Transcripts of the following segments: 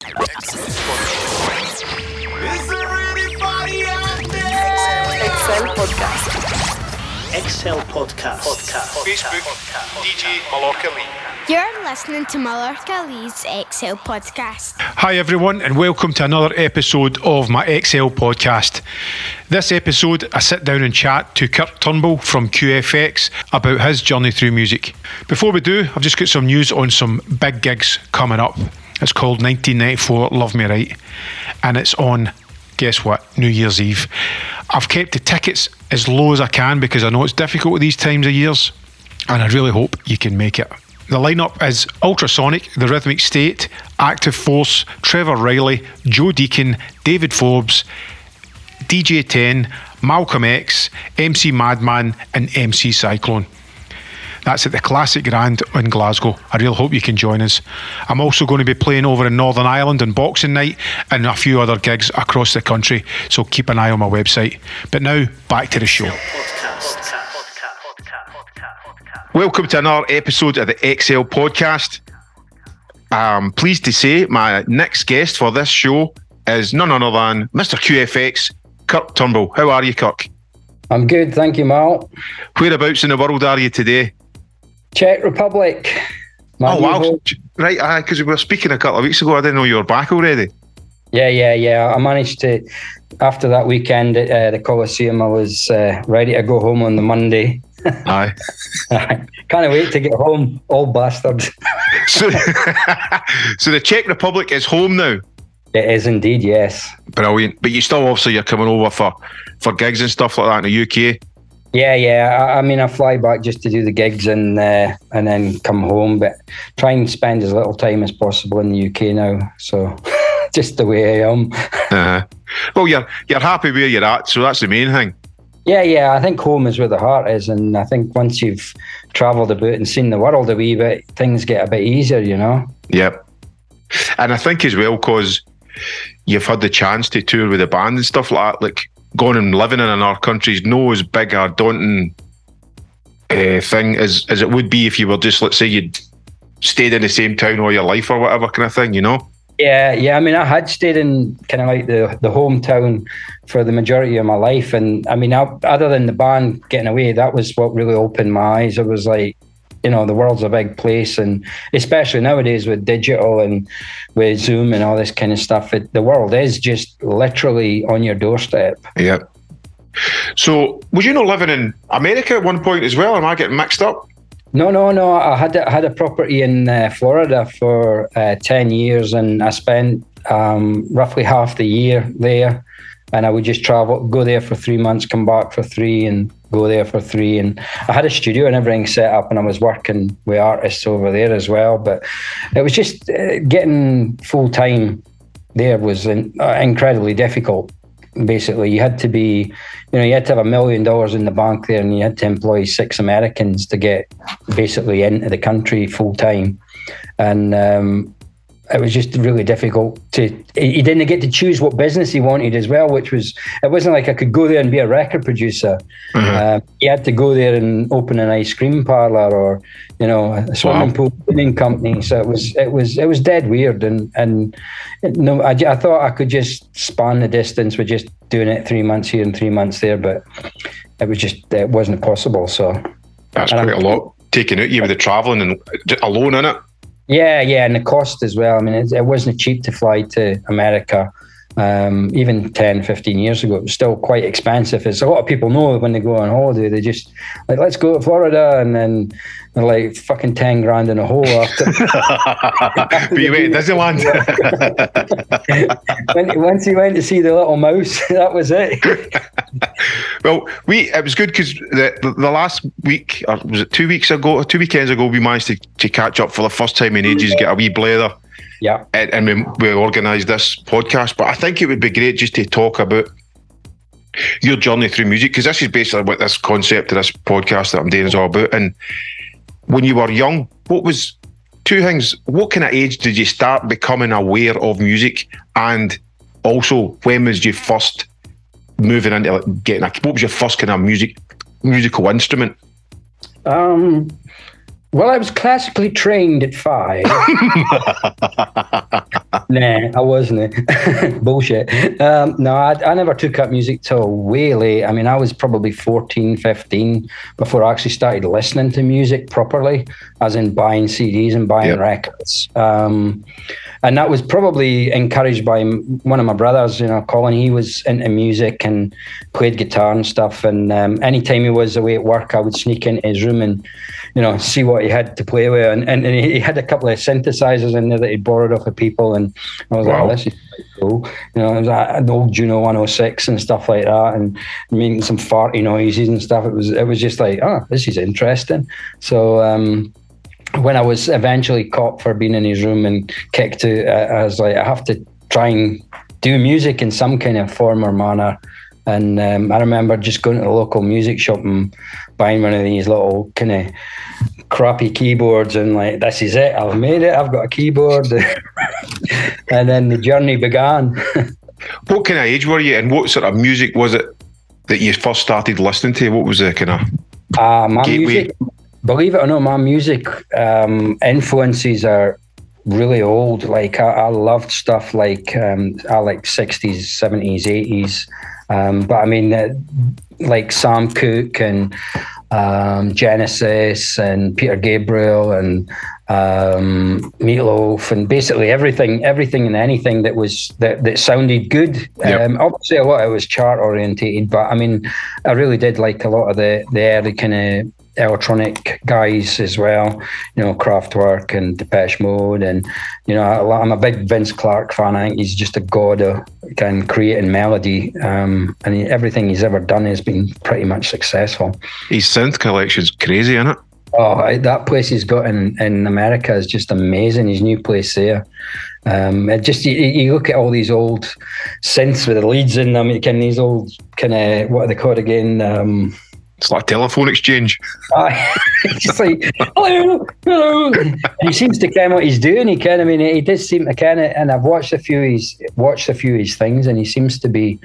Excel Podcast. Excel Podcast. Podcast. Facebook, DJ Mallorca Lee. You're listening to Mallorca Lee's Excel podcast. Hi, everyone, and welcome to another episode of my Excel podcast. This episode, I sit down and chat to Kirk Turnbull from QFX about his journey through music. Before we do, I've just got some news on some big gigs coming up. It's called 1994 Love Me Right, and it's on, guess what, New Year's Eve. I've kept the tickets as low as I can because I know it's difficult at these times of years, and I really hope you can make it. The lineup is Ultrasonic, The Rhythmic State, Active Force, Trevor Riley, Joe Deacon, David Forbes, DJ 10, Malcolm X, MC Madman, and MC Cyclone. That's at the Classic Grand in Glasgow. I really hope you can join us. I'm also going to be playing over in Northern Ireland on Boxing Night and a few other gigs across the country, so keep an eye on my website. But now, back to the show. Welcome to another episode of the XL podcast. I'm pleased to say my next guest for this show is none other than Mr. QFX, Kirk Turnbull. How are you, Kirk? I'm good, thank you, Mal. Whereabouts in the world are you today? Czech Republic. My oh, wow. home. Right, aye, because we were speaking a couple of weeks ago. I didn't know you were back already. Yeah, yeah, yeah. I managed to, after that weekend at uh, the Coliseum, I was uh, ready to go home on the Monday. Aye. Can't wait to get home, old bastards. so, so the Czech Republic is home now. It is indeed, yes. Brilliant. But you still obviously you're coming over for, for gigs and stuff like that in the UK. Yeah, yeah. I, I mean, I fly back just to do the gigs and uh, and then come home, but try and spend as little time as possible in the UK now. So, just the way I am. Uh-huh. Well, you're you're happy where you're at, so that's the main thing. Yeah, yeah. I think home is where the heart is, and I think once you've travelled about and seen the world a wee bit, things get a bit easier, you know. Yep. And I think as well because you've had the chance to tour with the band and stuff like that. Like going and living in another country's no as big a daunting uh, thing as as it would be if you were just let's say you'd stayed in the same town all your life or whatever kind of thing. You know. Yeah, yeah. I mean, I had stayed in kind of like the the hometown for the majority of my life, and I mean, I, other than the band getting away, that was what really opened my eyes. It was like, you know, the world's a big place, and especially nowadays with digital and with Zoom and all this kind of stuff, it, the world is just literally on your doorstep. yeah So was you not living in America at one point as well? Am I getting mixed up? No, no, no. I had I had a property in uh, Florida for uh, ten years, and I spent um, roughly half the year there. And I would just travel, go there for three months, come back for three, and go there for three. And I had a studio and everything set up, and I was working with artists over there as well. But it was just uh, getting full time there was uh, incredibly difficult. Basically, you had to be, you know, you had to have a million dollars in the bank there, and you had to employ six Americans to get basically into the country full time, and um, it was just really difficult to. He didn't get to choose what business he wanted as well, which was it wasn't like I could go there and be a record producer. Uh, you had to go there and open an ice cream parlor or you know a swimming Wow. pool cleaning company. So it was it was it was dead weird, and and no, I, I thought I could just span the distance with just doing it three months here and three months there, but it was just it wasn't possible. So. That's And quite I'm- a lot taking out you with the travelling and alone in it. Yeah, yeah, and the cost as well. I mean, it, it wasn't cheap to fly to America. Um, even 10, 15 years ago, it was still quite expensive. As a lot of people know when they go on holiday, they just like, let's go to Florida, and then they're like fucking 10 grand in a hole after. but you went to Disneyland. when, once you went to see the little mouse, that was it. well, we it was good because the, the the last week or was it two weeks ago, two weekends ago, we managed to, to catch up for the first time in ages, get a wee blather, yeah, and, and we, we organised this podcast. But I think it would be great just to talk about your journey through music because this is basically what this concept of this podcast that I'm doing is all about. And when you were young, what was two things? What kind of age did you start becoming aware of music, and also when was you first moving into like, getting a? What was your first kind of music musical instrument? Um, well, I was classically trained at five. Nah, I wasn't. Bullshit. Um, no, I, I never took up music till way late. I mean, I was probably 14, 15 before I actually started listening to music properly, as in buying CDs and buying Yep. records. Um, and that was probably encouraged by one of my brothers, you know, Colin. He was into music and played guitar and stuff. And um, anytime he was away at work, I would sneak into his room and, you know, see what he had to play with. And, and, and he had a couple of synthesizers in there that he borrowed off of people. And I was Wow. like, oh, this is cool. You know, it was like an old Juno 106 and stuff like that, and making some farty noises and stuff. It was it was just like, oh, this is interesting. So um, when I was eventually caught for being in his room and kicked out, I was like, I have to try and do music in some kind of form or manner. And um, I remember just going to the local music shop and buying one of these little kind of crappy keyboards and like, this is it. I've made it. I've got a keyboard. and then the journey began. What kind of age were you, and what sort of music was it that you first started listening to? What was the kind of Uh, my Gateway. music, believe it or not, my music um, influences are really old. Like I, I loved stuff like um, I like sixties, seventies, eighties. Um, but I mean, uh, like Sam Cooke and um, Genesis and Peter Gabriel and um, Meatloaf and basically everything, everything and anything that was that, that sounded good. Yep. Um, obviously, a lot of it was chart orientated, but I mean, I really did like a lot of the the early kind of electronic guys as well. You know, Kraftwerk and Depeche Mode, and you know, I, I'm a big Vince Clarke fan. I think he's just a god of kind of creating melody, um, and he, everything he's ever done has been pretty much successful. his synth collection's crazy, isn't it? Oh, I, that place he's got in, in America is just amazing. His new place there. Um, it just you, you look at all these old synths with the leads in them. You can these old kind of what are they called again? Um, It's like a telephone exchange. Ah, it's like hello, hello. He seems to kind of what he's doing. He kind of, I mean, he does seem to kind of. And I've watched a few. He's watched a few of his things, and he seems to be,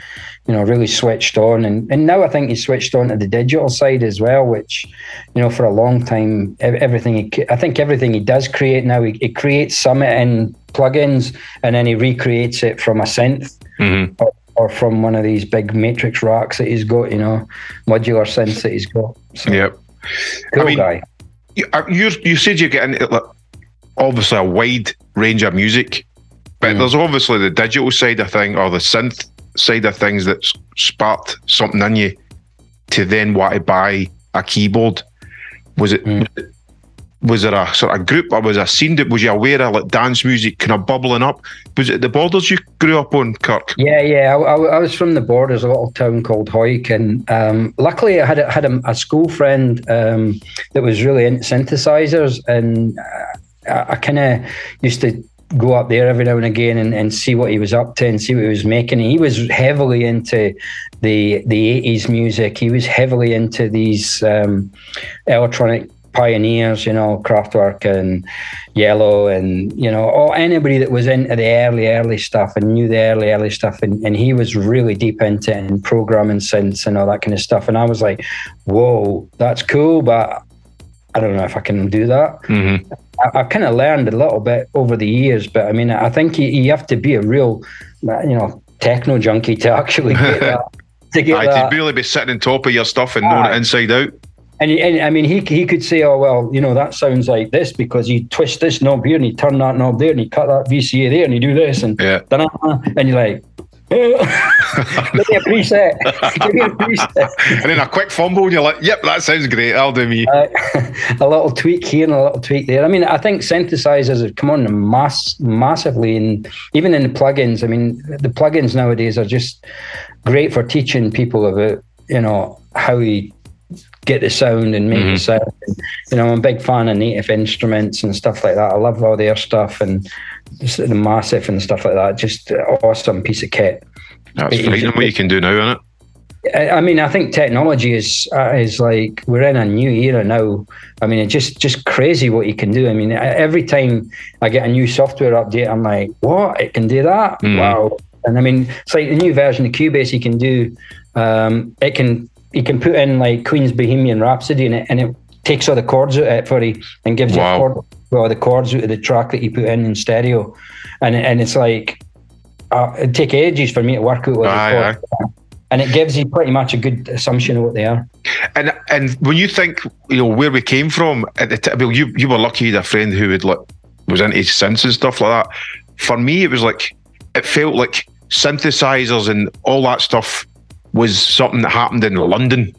you know, really switched on. And and now I think he's switched on to the digital side as well, which, you know, for a long time, everything. He, I think everything he does create now, he, he creates some in plugins, and then he recreates it from a synth Mhm. or, or from one of these big matrix racks that he's got. You know, modular synths that he's got. So, Yep. cool mean- guy. You, uh, you said you get into like, obviously a wide range of music, but Mm. there's obviously the digital side of thing or the synth side of things that's sparked something in you to then want to buy a keyboard. Was it? Mm. Was, it was there a sort of group or was a scene that was you aware of like dance music kind of bubbling up? Was it the borders you grew up on, Kirk? Yeah, yeah. I, I, I was from the borders, a little town called Hawick, and um, luckily I had a, had a, a school friend um, that was really into synthesizers, and uh, I, I kind of used to go up there every now and again and, and see what he was up to and see what he was making. He was heavily into the the eighties music. He was heavily into these um, electronic pioneers, you know, Kraftwerk and Yello, and you know, all anybody that was into the early, early stuff and knew the early, early stuff, and, and he was really deep into and programming synths and all that kind of stuff. And I was like, "Whoa, that's cool," but I don't know if I can do that. Mm-hmm. I, I kind of learned a little bit over the years, but I mean, I think you, you have to be a real, you know, techno junkie to actually get that. To get that. to really be sitting on top of your stuff and knowing it inside out. And, he- and I mean, he he could say, "Oh well, you know that sounds like this because you twist this knob here and he turn that knob there and he cut that VCA there and he do this and Yeah. and you're like, give me a preset, give me a preset, And then a quick fumble, and you're like, "Yep, that sounds great. I'll do me." Uh, a little tweak here and a little tweak there. I mean, I think synthesizers have come on mass massively, and even in the plugins. I mean, the plugins nowadays are just great for teaching people about you know how you get the sound and make the sound. And, you know, I'm a big fan of native instruments and stuff like that. I love all their stuff and the massive and stuff like that. Just awesome piece of kit. That's frightening what you can do now, isn't it? I mean, I think technology is uh, is like we're in a new era now. I mean, it's just just crazy what you can do. I mean, every time I get a new software update, I'm like, what? It can do that? Mhm. Wow! And I mean, it's like the new version of Cubase. You can do. Um, it can you can put in like Queen's Bohemian Rhapsody, and it and it takes all the chords out of it for you and gives Wow. you chord, all the chords out of the track that you put in in stereo, and and it's like uh, it'd take ages for me to work out what Aye, the chords are. And it gives you pretty much a good assumption of what they are. And and when you think you know where we came from at the t- well, you you were lucky you had a friend who would like was into synths and stuff like that. For me, it was like it felt like synthesizers and all that stuff was something that happened in London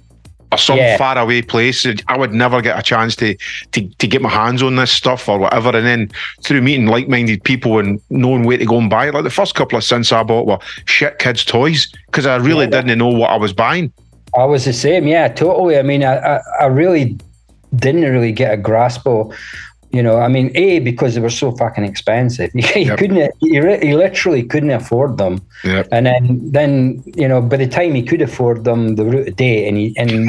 or some Yeah. far away place. I would never get a chance to, to to get my hands on this stuff or whatever. And then through meeting like minded people and knowing where to go and buy it, like the first couple of cents I bought were shit kids' toys because I really didn't know what I was buying. I was the same, yeah, totally. I mean, I, I, I really didn't really get a grasp of, you know, I mean, A, because they were so fucking expensive. You, Yep. couldn't, you, you literally couldn't afford them. Yep. And then, then, you know, by the time he could afford them, they were out of date and he, and, and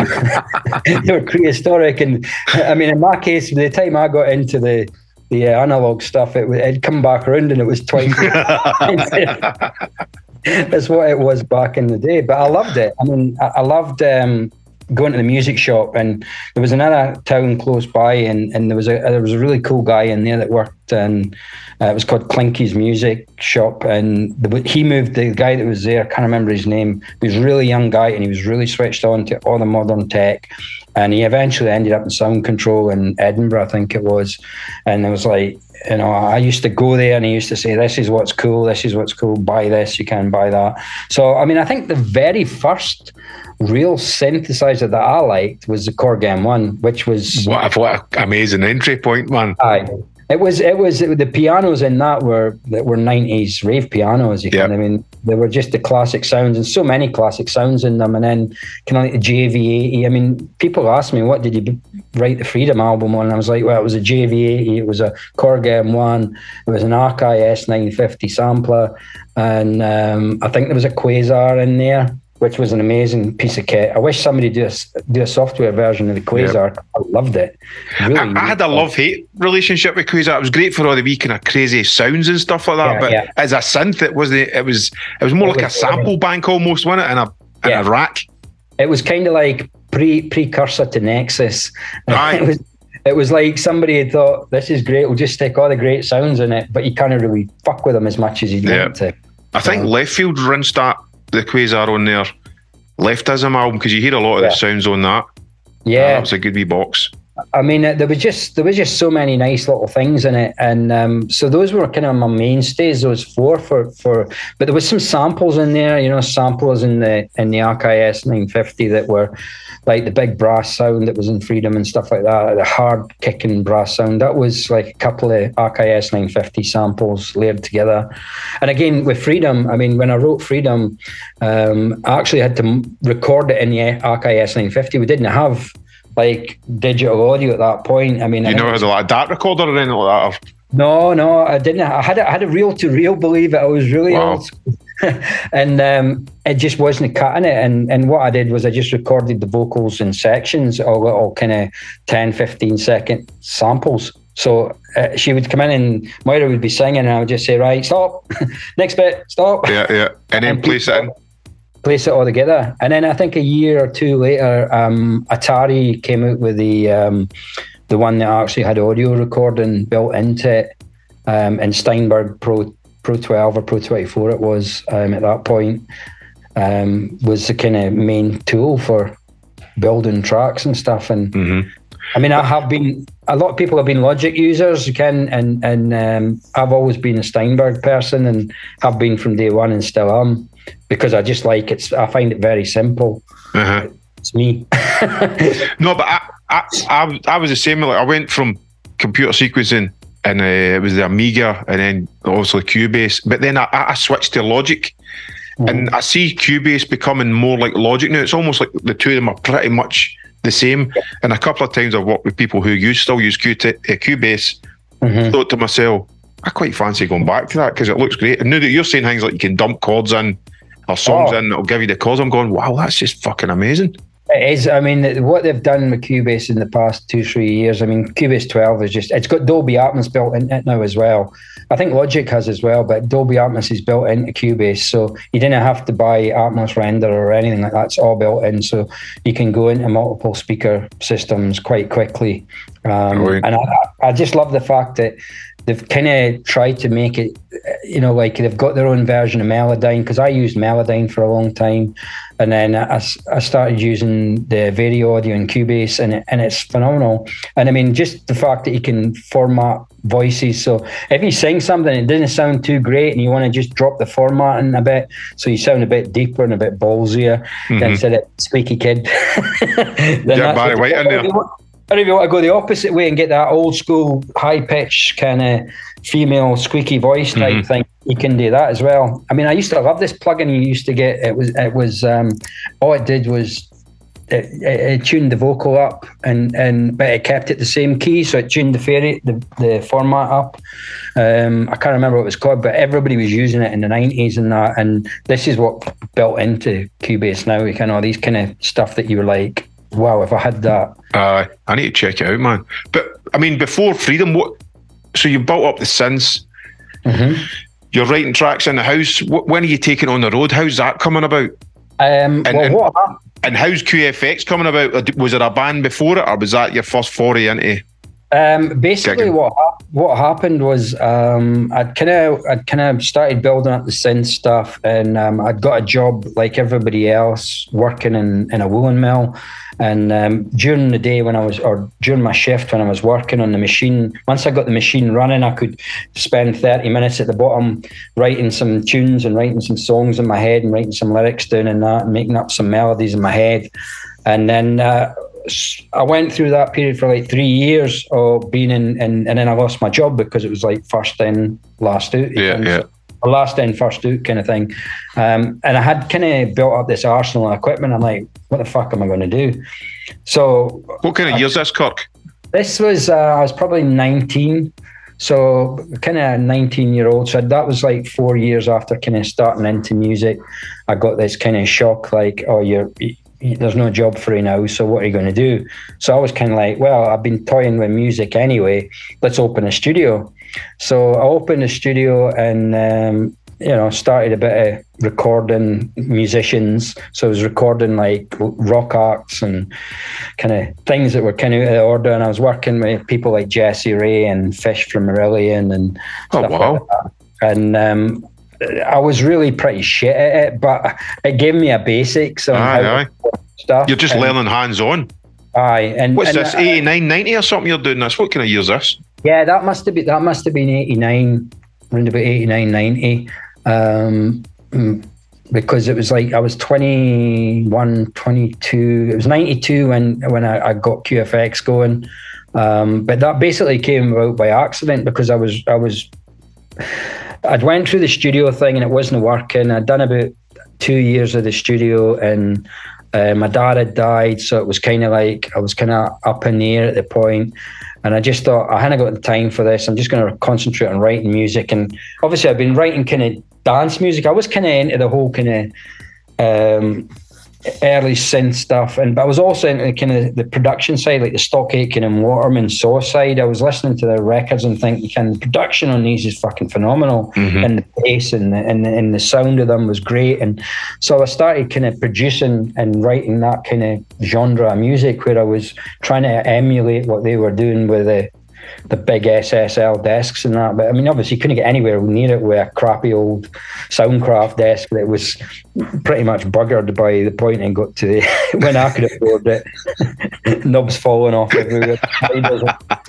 they were prehistoric. And I mean, in my case, by the time I got into the, the uh, analog stuff, it would it'd come back around and it was twice. That's what it was back in the day. But I loved it. I mean, I, I loved um, going to the music shop, and there was another town close by, and, and there was a there was a really cool guy in there that worked, and uh, it was called Clinky's Music Shop, and the, he moved the guy that was there. I can't remember his name. He was a really young guy, and he was really switched on to all the modern tech. And he eventually ended up in sound control in Edinburgh, I think it was. And it was like, you know, I used to go there and he used to say, This is what's cool, this is what's cool, buy this, you can buy that. So, I mean, I think the very first real synthesizer that I liked was the Korg M1, which was What a, what amazing entry point, man. Aye. It was it was the pianos in that were that were nineties rave pianos. You Yep. can I mean they were just the classic sounds and so many classic sounds in them. And then kind of like the JV80. I mean, people ask me what did you write the Freedom album on? And I was like, well, it was a JV80. It was a Korg M1. It was an Akai S950 sampler, and um, I think there was a Quasar in there. Which was an amazing piece of kit. I wish somebody do a, do a software version of the Quasar. I loved it. Really, I, I had a love hate relationship with Quasar. It was great for all the wee kind of crazy sounds and stuff like that. Yeah, but yeah. as a synth, it wasn't. It was. It was more It like was- a sample bank almost, wasn't it? And a and Yeah. a rack. it was kind of like pre precursor to Nexus. Aye. it was it was like somebody had thought this is great. We'll just stick all the great sounds in it, but you can't really fuck with them as much as you'd Yeah. want to. I think Yeah. Leftfield rinsed that the Quasar on their Leftism album because you hear a lot of Yeah. the sounds on that. Yeah, um, that was a good wee box. I mean, there was just there was just so many nice little things in it, and um, so those were kind of my mainstays. Those four for for, but there was some samples in there. You know, samples in the in the Akai S950 that were like the big brass sound that was in Freedom and stuff like that. The hard kicking brass sound that was like a couple of Akai S950 samples layered together. And again with Freedom, I mean, when I wrote Freedom, um, I actually had to record it in the Akai S950. We didn't have like digital audio at that point. I mean, You know, it had a lot of data recorder or anything like that. no, no, I didn't. I had a, I had a reel to reel. Believe it, I was really Wow. old, and um, it just wasn't cutting it. And and what I did was I just recorded the vocals in sections, all little kind of 10, 15 second samples. So uh, she would come in and Moira would be singing, and I would just say, "Right, stop, next bit, stop." Yeah, yeah. And then And place it in. Place it all together. And then I think a year or two later, um, Atari came out with the um, the one that actually had audio recording built into it, um, and Steinberg Pro Pro 12 or Pro 24 it was um, at that point um, was the kind of main tool for building tracks and stuff. And Mhm. I mean, I have been a lot of people have been Logic users, you can, and and um, I've always been a Steinberg person, and have been from day one, and still am, because I just like it. I find it very simple. Uh-huh. It's me. No, but I, I, I, I was the same. Like I went from computer sequencing, and uh, it was the Amiga, and then obviously Cubase. But then I, I switched to Logic, and I see Cubase becoming more like Logic now. It's almost like the two of them are pretty much the same. And a couple of times I've worked with people who use still use Q- uh, Cubase. Mhm. Thought to myself, I quite fancy going back to that because it looks great. And now that you're saying things like you can dump chords in or songs Oh. in, it'll give you the chords. I'm going, wow, that's just fucking amazing. It is. I mean, what they've done with Cubase in the past two, three years. I mean, Cubase 12 is just, it's got Dolby Atmos built in it now as well. I think Logic has as well, but Dolby Atmos is built into Cubase. So you didn't have to buy Atmos render or anything like that. It's all built in. So you can go into multiple speaker systems quite quickly. Um, And I, I just love the fact that they've kind of tried to make it, uh, you know, like they've got their own version of Melodyne because I used Melodyne for a long time, and then I, I started using the VariAudio and Cubase, and it, and it's phenomenal. And I mean, just the fact that you can format voices. So if you sing something it doesn't sound too great, and you want to just drop the formatting a bit, so you sound a bit deeper and a bit ballsier mm-hmm. instead of squeaky kid. Yeah, that's Barry what- White in there. Or if you want to go the opposite way and get that old school high pitch kind of female squeaky voice type Mm-hmm. thing, you can do that as well. I mean, I used to love this plugin you used to get. It was it was um, all it did was it, it, it tuned the vocal up and and but it kept it the same key, so it tuned the fairy the, the format up. Um, I can't remember what it was called, but everybody was using it in the nineties and that. And this is what built into Cubase now. You kind of all these kind of stuff that you were like, wow, if I had that. Uh, I need to check it out, man. But I mean, before Freedom, what? So you built up the synths. Mm-hmm. You're writing tracks in the house. When are you taking on the road? How's that coming about? Um, And- well, and- what hap- And how's QFX coming about? Was there a band before it, or was that your first foray into? Um, basically, Gigging. what what happened was um, I'd kind of I'd kind of started building up the synth stuff, and um, I'd got a job like everybody else, working in, in a woolen mill. And um, during the day when I was, or during my shift when I was working on the machine, once I got the machine running, I could spend thirty minutes at the bottom writing some tunes and writing some songs in my head and writing some lyrics down and that, and making up some melodies in my head. And then uh, I went through that period for like three years of being in, in and then I lost my job because it was like first in, last out. Yeah, yeah. Or last in, first out kind of thing. Um, and I had kind of built up this arsenal of equipment. I'm like, what the fuck am I going to do? So What kind of years this, Kirk? this was, uh, I was probably 19. So kind of 19 year old. So that was like four years after kind of starting into music. I got this kind of shock, like, oh, you're, there's no job for you now. So what are you going to do? So I was kind of like, well, I've been toying with music anyway. Let's open a studio. So I opened a studio and, um, you know, started a bit of recording musicians. So I was recording like rock acts and kind of things that were kind of out of order. And I was working with people like Jesse Rae and Fish from Marillion and Oh, stuff wow. like that. And um, I was really pretty shit at it, but it gave me a basics on Aye, how aye. stuff. You're just and- learning hands on. Aye, and What's and this? I- 89, 90 or something you're doing this? What kind of years this? Yeah, that must have been that must have been eighty nine, around about 89, 90. Um, mm, because it was like I was 21, 22. It was 92 when when I, I got QFX going. Um, but that basically came about by accident because I was I was I'd went through the studio thing and it wasn't working. I'd done about two years of the studio and uh, my dad had died, so it was kind of like I was kind of up in the air at the point. And I just thought I hadn't got the time for this. I'm just going to concentrate on writing music. And obviously, I've been writing kind of dance music. I was kind of into the whole kind of um, early synth stuff, and but I was also into kind of the production side, like the Stock Aitken and Waterman Saw side. I was listening to their records and thinking, "Can the production on these is fucking phenomenal, mm-hmm. and the bass and the, and the, and the sound of them was great." And so I started kind of producing and writing that kind of genre of music, where I was trying to emulate what they were doing with the the big SSL desks and that. But I mean, obviously, you couldn't get anywhere near it with a crappy old Soundcraft desk that was pretty much buggered by the and got to the, when I could afford it. Knobs falling off everywhere.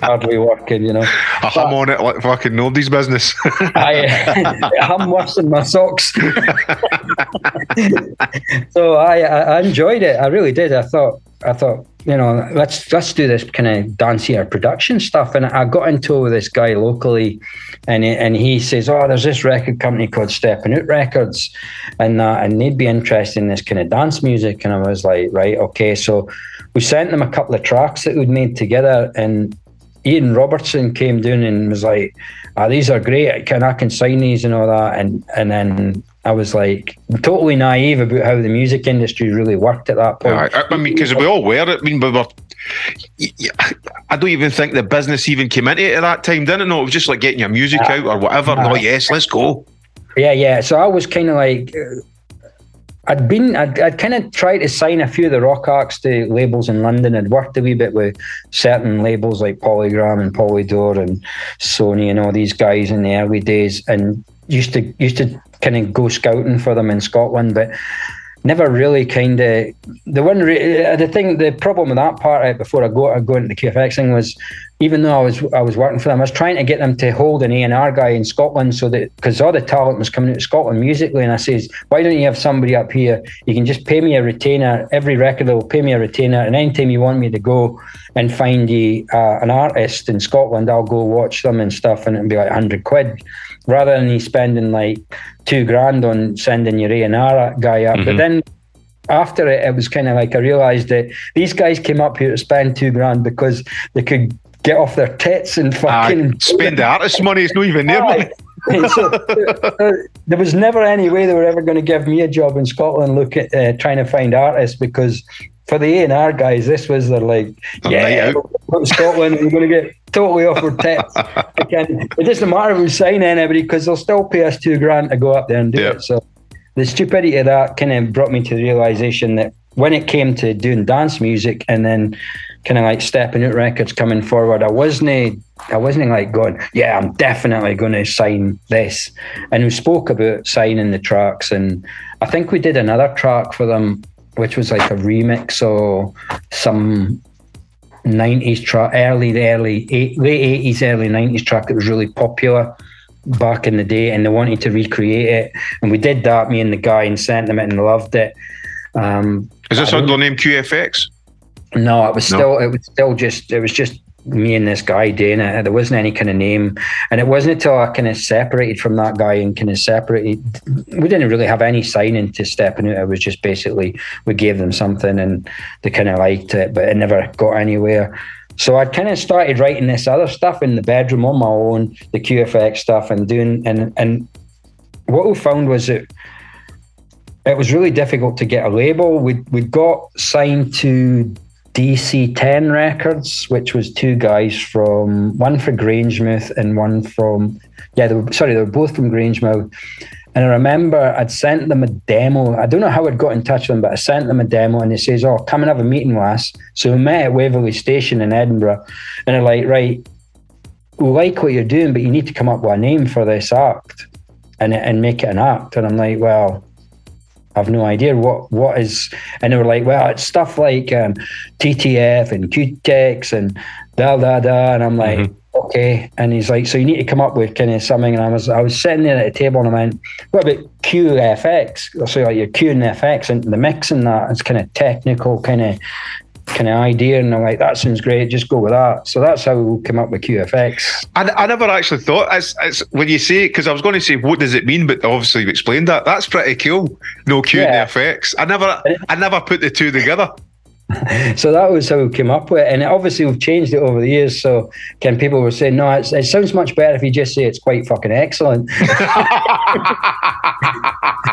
Hardly working, you know. I hum on it like fucking nobody's business. I, I'm worse than my socks. so I, I enjoyed it. I really did. I thought I thought you know let's let's do this kind of dancier production stuff. And I got into with this guy locally, and he, and he says, oh, there's this record company called Stepping Out Records, and uh, and they'd be interested in this kind of dance music. And I was like, right, okay. So we sent them a couple of tracks that we'd made together, and Ian Robertson came down and was like, oh, these are great. Can I can sign these and all that? And and then I was like totally naive about how the music industry really worked at that point. I, I mean, because we all were. I mean, we were. I don't even think the business even came into it at that time, didn't it? No, it was just like getting your music out or whatever. No, yes, let's go. Yeah, yeah. So I was kind of like, uh, I'd been, I'd, I'd kind of tried to sign a few of the rock acts to labels in London. I'd worked a wee bit with certain labels like Polygram and Polydor and Sony and all these guys in the early days, and used to used to kind of go scouting for them in Scotland, but never really kind of the one re- uh, the thing the problem with that part right, before I go I go into the QFX thing was even though I was I was working for them I was trying to get them to hold an A and R guy in Scotland so that because all the talent was coming out of Scotland musically. And I says why don't you have somebody up here? You can just pay me a retainer. Every record they'll pay me a retainer. And anytime you want me to go and find you uh, an artist in Scotland I'll go watch them and stuff and it'll be like 100 quid. Rather than you spending like two grand on sending your A and R guy up. Mm-hmm. But then after it, it was kind of like I realised that these guys came up here to spend two grand because they could get off their tits and fucking uh, spend the artist's money. It's not even their money. so, uh, there was never any way they were ever going to give me a job in Scotland. Look at uh, trying to find artists because for the A and R guys, this was their like, yeah, Scotland, we're going to get totally off our tits. it doesn't matter if we sign anybody because they'll still pay us two grand to go up there and do it. So the stupidity of that kind of brought me to the realization that when it came to doing dance music and then kind of like stepping out records coming forward, I wasn't I wasn't like going, yeah, I'm definitely going to sign this. And we spoke about signing the tracks, and I think we did another track for them, which was like a remix or some 90s track, early, the early, eight, late 80s, early 90s track that was really popular back in the day and they wanted to recreate it. And we did that, me and the guy, and sent them it and loved it. Um, Is this under the name QFX? No, it was still, no. it was still just, it was just me and this guy doing it. There wasn't any kind of name. And it wasn't until I kind of separated from that guy and kind of separated. We didn't really have any signing to stepping out. It was just basically we gave them something and they kind of liked it, but it never got anywhere. So I kind of started writing this other stuff in the bedroom on my own, the QFX stuff, and doing and and what we found was that it was really difficult to get a label. We we got signed to DC Ten Records, which was two guys from one for Grangemouth and one from yeah, they were, sorry, they were both from Grangemouth. And I remember I'd sent them a demo. I don't know how I'd got in touch with them, but I sent them a demo and they says, Oh, come and have a meeting with us. So we met at Waverley Station in Edinburgh. And they're like, Right, we like what you're doing, but you need to come up with a name for this act and, and make it an act. And I'm like, Well, I've no idea what what is. And they were like, Well, it's stuff like um, TTF and QTEX and da da da. And I'm like, mm-hmm okay. And he's like, so you need to come up with kind of something. And I was, I was sitting there at a table and I went, what about QFX? So like you're queuing FX into the mix and that. It's kind of technical kind of kind of idea. And I'm like, that sounds great. Just go with that. So that's how we came up with QFX. I, I never actually thought it's, it's when you say because I was going to say, what does it mean? But obviously you explained that. That's pretty cool. No queuing yeah. FX. I never, I never put the two together. so that was how we came up with it. And obviously, we've changed it over the years. So, can people were saying, no, it sounds much better if you just say it's quite fucking excellent.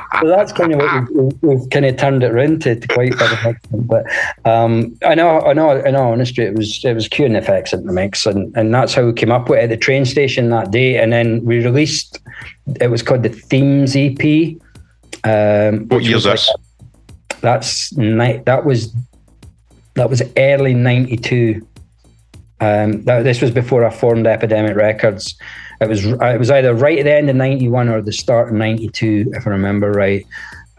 so that's kind of what we've, we've, kind of turned it around to, to quite fucking excellent. But um, I know, I know, I know. Honestly, it was it was Q and in the mix, and, and that's how we came up with it at the train station that day. And then we released. It was called the Themes EP. Um, what year's this? Like, that's night. That was that was early 92. Um, that, this was before I formed Epidemic Records. It was it was either right at the end of 91 or the start of 92, if I remember right.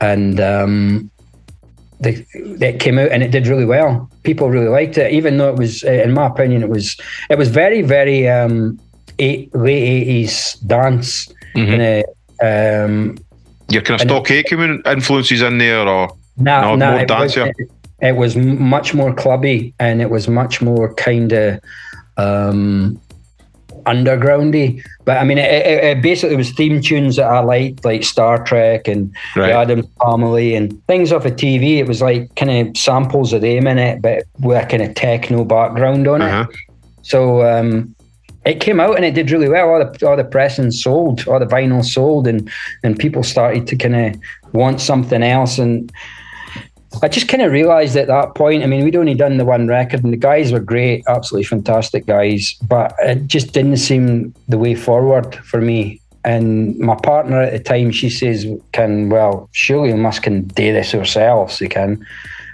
And um, they, it came out and it did really well. People really liked it, even though it was, in my opinion, it was it was very, very um, eight, late 80s dance. Mm-hmm. um, Your kind of stock influences in there, or no, no, more dance? It, it was much more clubby and it was much more kind of um, undergroundy. But I mean, it, it, it, basically was theme tunes that I liked, like Star Trek and right. the Addams Family and things off of TV. It was like kind of samples of them in it, but with a kind of techno background on uh-huh. it. So um, it came out and it did really well. All the all the pressing sold, all the vinyl sold, and and people started to kind of want something else. And I just kind of realised at that point. I mean, we'd only done the one record, and the guys were great, absolutely fantastic guys, but it just didn't seem the way forward for me. And my partner at the time, she says, "Can well, surely we must can do this ourselves. We can."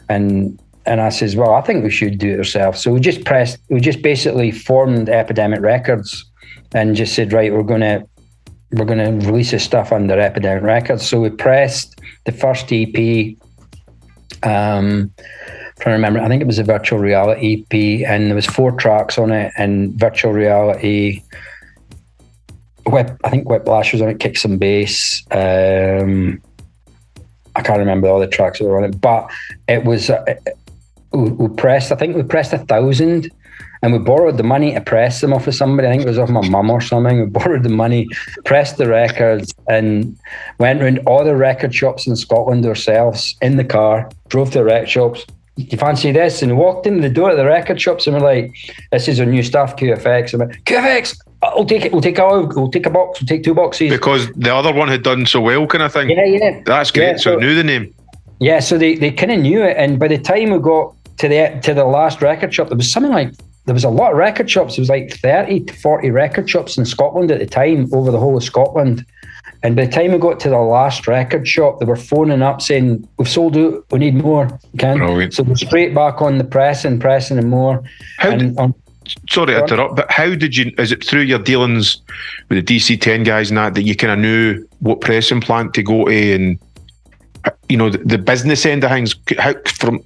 And and I says, "Well, I think we should do it ourselves." So we just pressed, we just basically formed Epidemic Records, and just said, "Right, we're gonna we're gonna release this stuff under Epidemic Records." So we pressed the first EP. Um, trying to remember, I think it was a virtual reality EP, and there was four tracks on it, and virtual reality. I think Whiplash was on it, kick some bass. Um, I can't remember all the tracks that were on it, but it was uh, we, we pressed. I think we pressed a thousand, and we borrowed the money to press them off of somebody. I think it was off my mum or something. We borrowed the money, pressed the records, and went around all the record shops in Scotland ourselves in the car. Drove to the record shops. You fancy this? And walked into the door of the record shops and we're like, "This is our new stuff, QFX." I'm like, "QFX, I'll uh, take it. We'll take a, we'll take a box. We'll take two boxes." Because the other one had done so well, kind of thing. Yeah, yeah. That's great. Yeah, so, so- I knew the name. Yeah, so they, they kind of knew it, and by the time we got to the to the last record shop, there was something like there was a lot of record shops. There was like thirty to forty record shops in Scotland at the time, over the whole of Scotland. And by the time we got to the last record shop, they were phoning up saying, "We've sold out. We need more." Ken. Oh, Brilliant. So we're straight back on the press and pressing and more. How and on, Sorry to interrupt, but how did you? Is it through your dealings with the DC Ten guys and that that you kind of knew what pressing plant to go to, and you know the, the business end of things? How from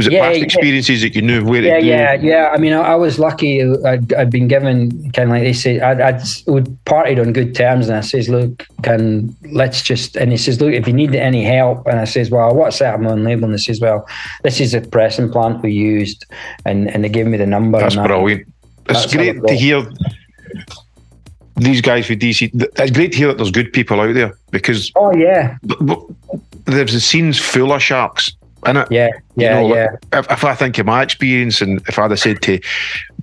was it Yeah, past yeah. experiences that you knew where yeah, to yeah, yeah. I mean, I, I was lucky. I'd, I'd been given kind of like they say, I'd, I'd would partied on good terms, and I says, "Look, can let's just." And he says, "Look, if you need any help," and I says, "Well, what's that I'm on label?" And he says, "Well, this is a pressing plant we used," and and they gave me the number. That's that. brilliant. It's That's great to hear these guys with DC. It's great to hear that there's good people out there because Oh yeah, there's the scenes full of sharks. In it, yeah, yeah, you know, yeah. If, if I think of my experience, and if I'd have said to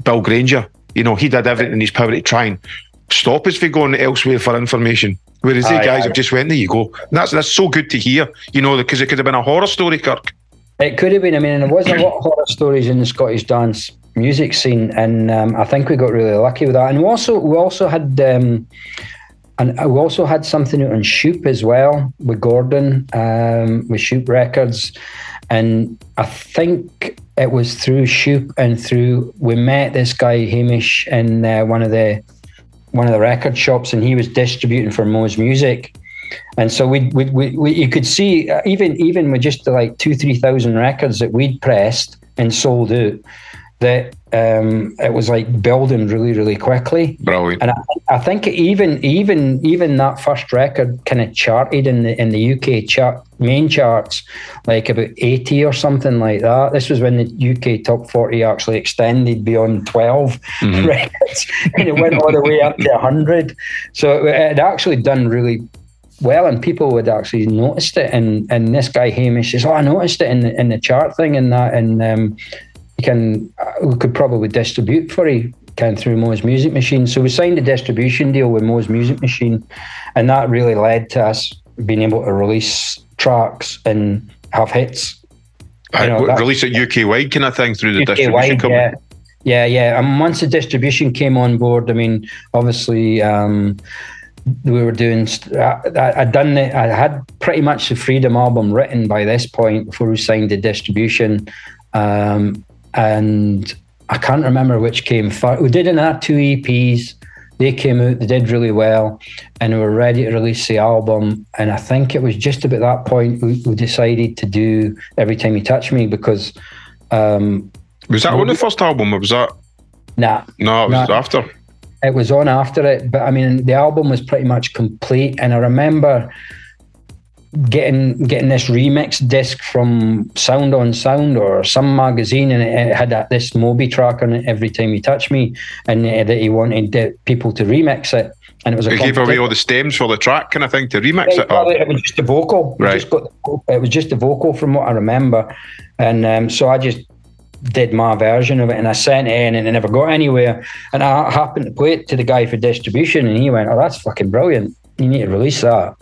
Bill Grainger, you know, he did everything in his power to try and stop us from going elsewhere for information. Whereas these guys aye. have just went, there you go. And that's that's so good to hear, you know, because it could have been a horror story, Kirk. It could have been. I mean, there was a lot of horror stories in the Scottish dance music scene, and um, I think we got really lucky with that. And we also we also had um, and we also had something on Shoop as well with Gordon um, with Shoop Records, and I think it was through Shoop and through we met this guy Hamish in uh, one of the one of the record shops, and he was distributing for Mo's Music. And so we, we, we, you could see uh, even even with just like two three thousand records that we'd pressed and sold out, that um, it was like building really really quickly. Brilliant. And I, I think even even even that first record kind of charted in the in the UK chart main charts like about eighty or something like that. This was when the UK top forty actually extended beyond 12 records, and it went all the way up to hundred. So it had actually done really well, and people would actually noticed it. And and this guy Hamish says, "Oh, I noticed it in the in the chart thing and that." And um, you can uh, we could probably distribute for you can through Mo's Music Machine. So we signed a distribution deal with Mo's Music Machine, and that really led to us being able to release tracks and have hits. I, know, that- release it UK wide kind of thing through the UK distribution wide, company. yeah. Yeah, yeah. And once the distribution came on board, I mean, obviously, um, we were doing. st- I, I'd done it. I had pretty much the Freedom album written by this point before we signed the distribution, um, and I can't remember which came first. We did another two EPs. They came out. They did really well, and we were ready to release the album. And I think it was just about that point we, we decided to do "Every Time You Touch Me" because. Um, Was that on the first album or was that? Nah, No, it was No. after. it was on after it, but I mean the album was pretty much complete, and I remember getting getting this remix disc from Sound on Sound or some magazine, and it, it had that, this Moby track on it. Every time he touched me, and uh, that he wanted uh, people to remix it, and it was a They gave away all the stems for the track kind of thing to remix it. well, it was just a vocal. Right. Just got the, it was just a vocal from what I remember, and um, so I just did my version of it, and I sent it in, and it never got anywhere. And I happened to play it to the guy for distribution, and he went, "Oh, that's fucking brilliant! You need to release that."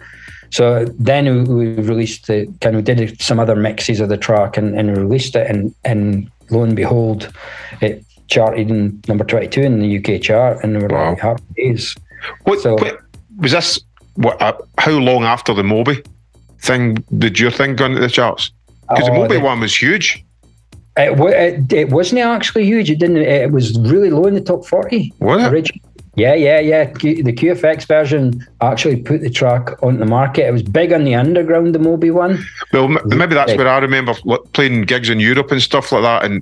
So then we, released the kind of did some other mixes of the track and, and released it, and and lo and behold, it charted in number twenty two in the UK chart, and we were Wow. like happy days. What, So- what- was this? What? Uh, how long after the Moby thing did your thing go into the charts? Because the Oh, Moby the- one was huge. It, it, it wasn't actually huge. It didn't. It was really low in the top forty. Was it? Origi- Yeah, yeah, yeah. Q, the QFX version actually put the track on the market. It was big on the underground, the Moby one. Well, m- maybe that's Big. where I remember playing gigs in Europe and stuff like that, and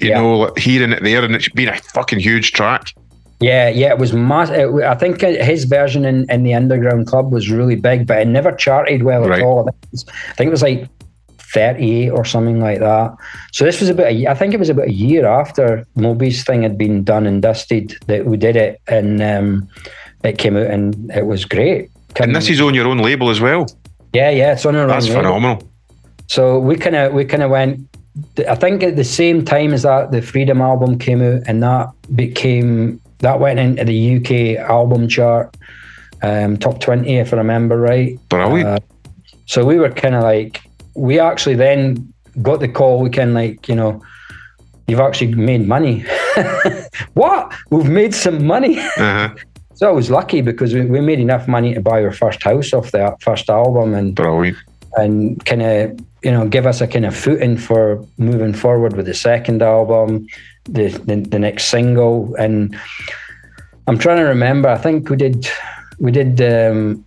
you Yeah. know, like, hearing it there, and it's been a fucking huge track. Yeah, yeah, it was mass. It, I think his version in, in the underground club was really big, but it never charted well Right. at all. I think, it was, I think it was like 38 or something like that. So this was about a, I think it was about a year after Moby's thing had been done and dusted that we did it, and um, it came out and it was great. And this is on your own label as well. yeah, yeah, it's on our That's own label. phenomenal. So we kind of we kind of went. I think at the same time as that, the Freedom album came out, and that became that went into the UK album chart, um, top twenty if I remember right. Brilliant. Uh, so we were kind of like, we actually then got the call. We can like, you know, you've actually made money. what? We've made some money. uh-huh. so I was lucky because we, we made enough money to buy our first house off that first album, and Brilliant. and kind of you know give us a kind of footing for moving forward with the second album, the, the the next single, and I'm trying to remember. I think we did we did. Um,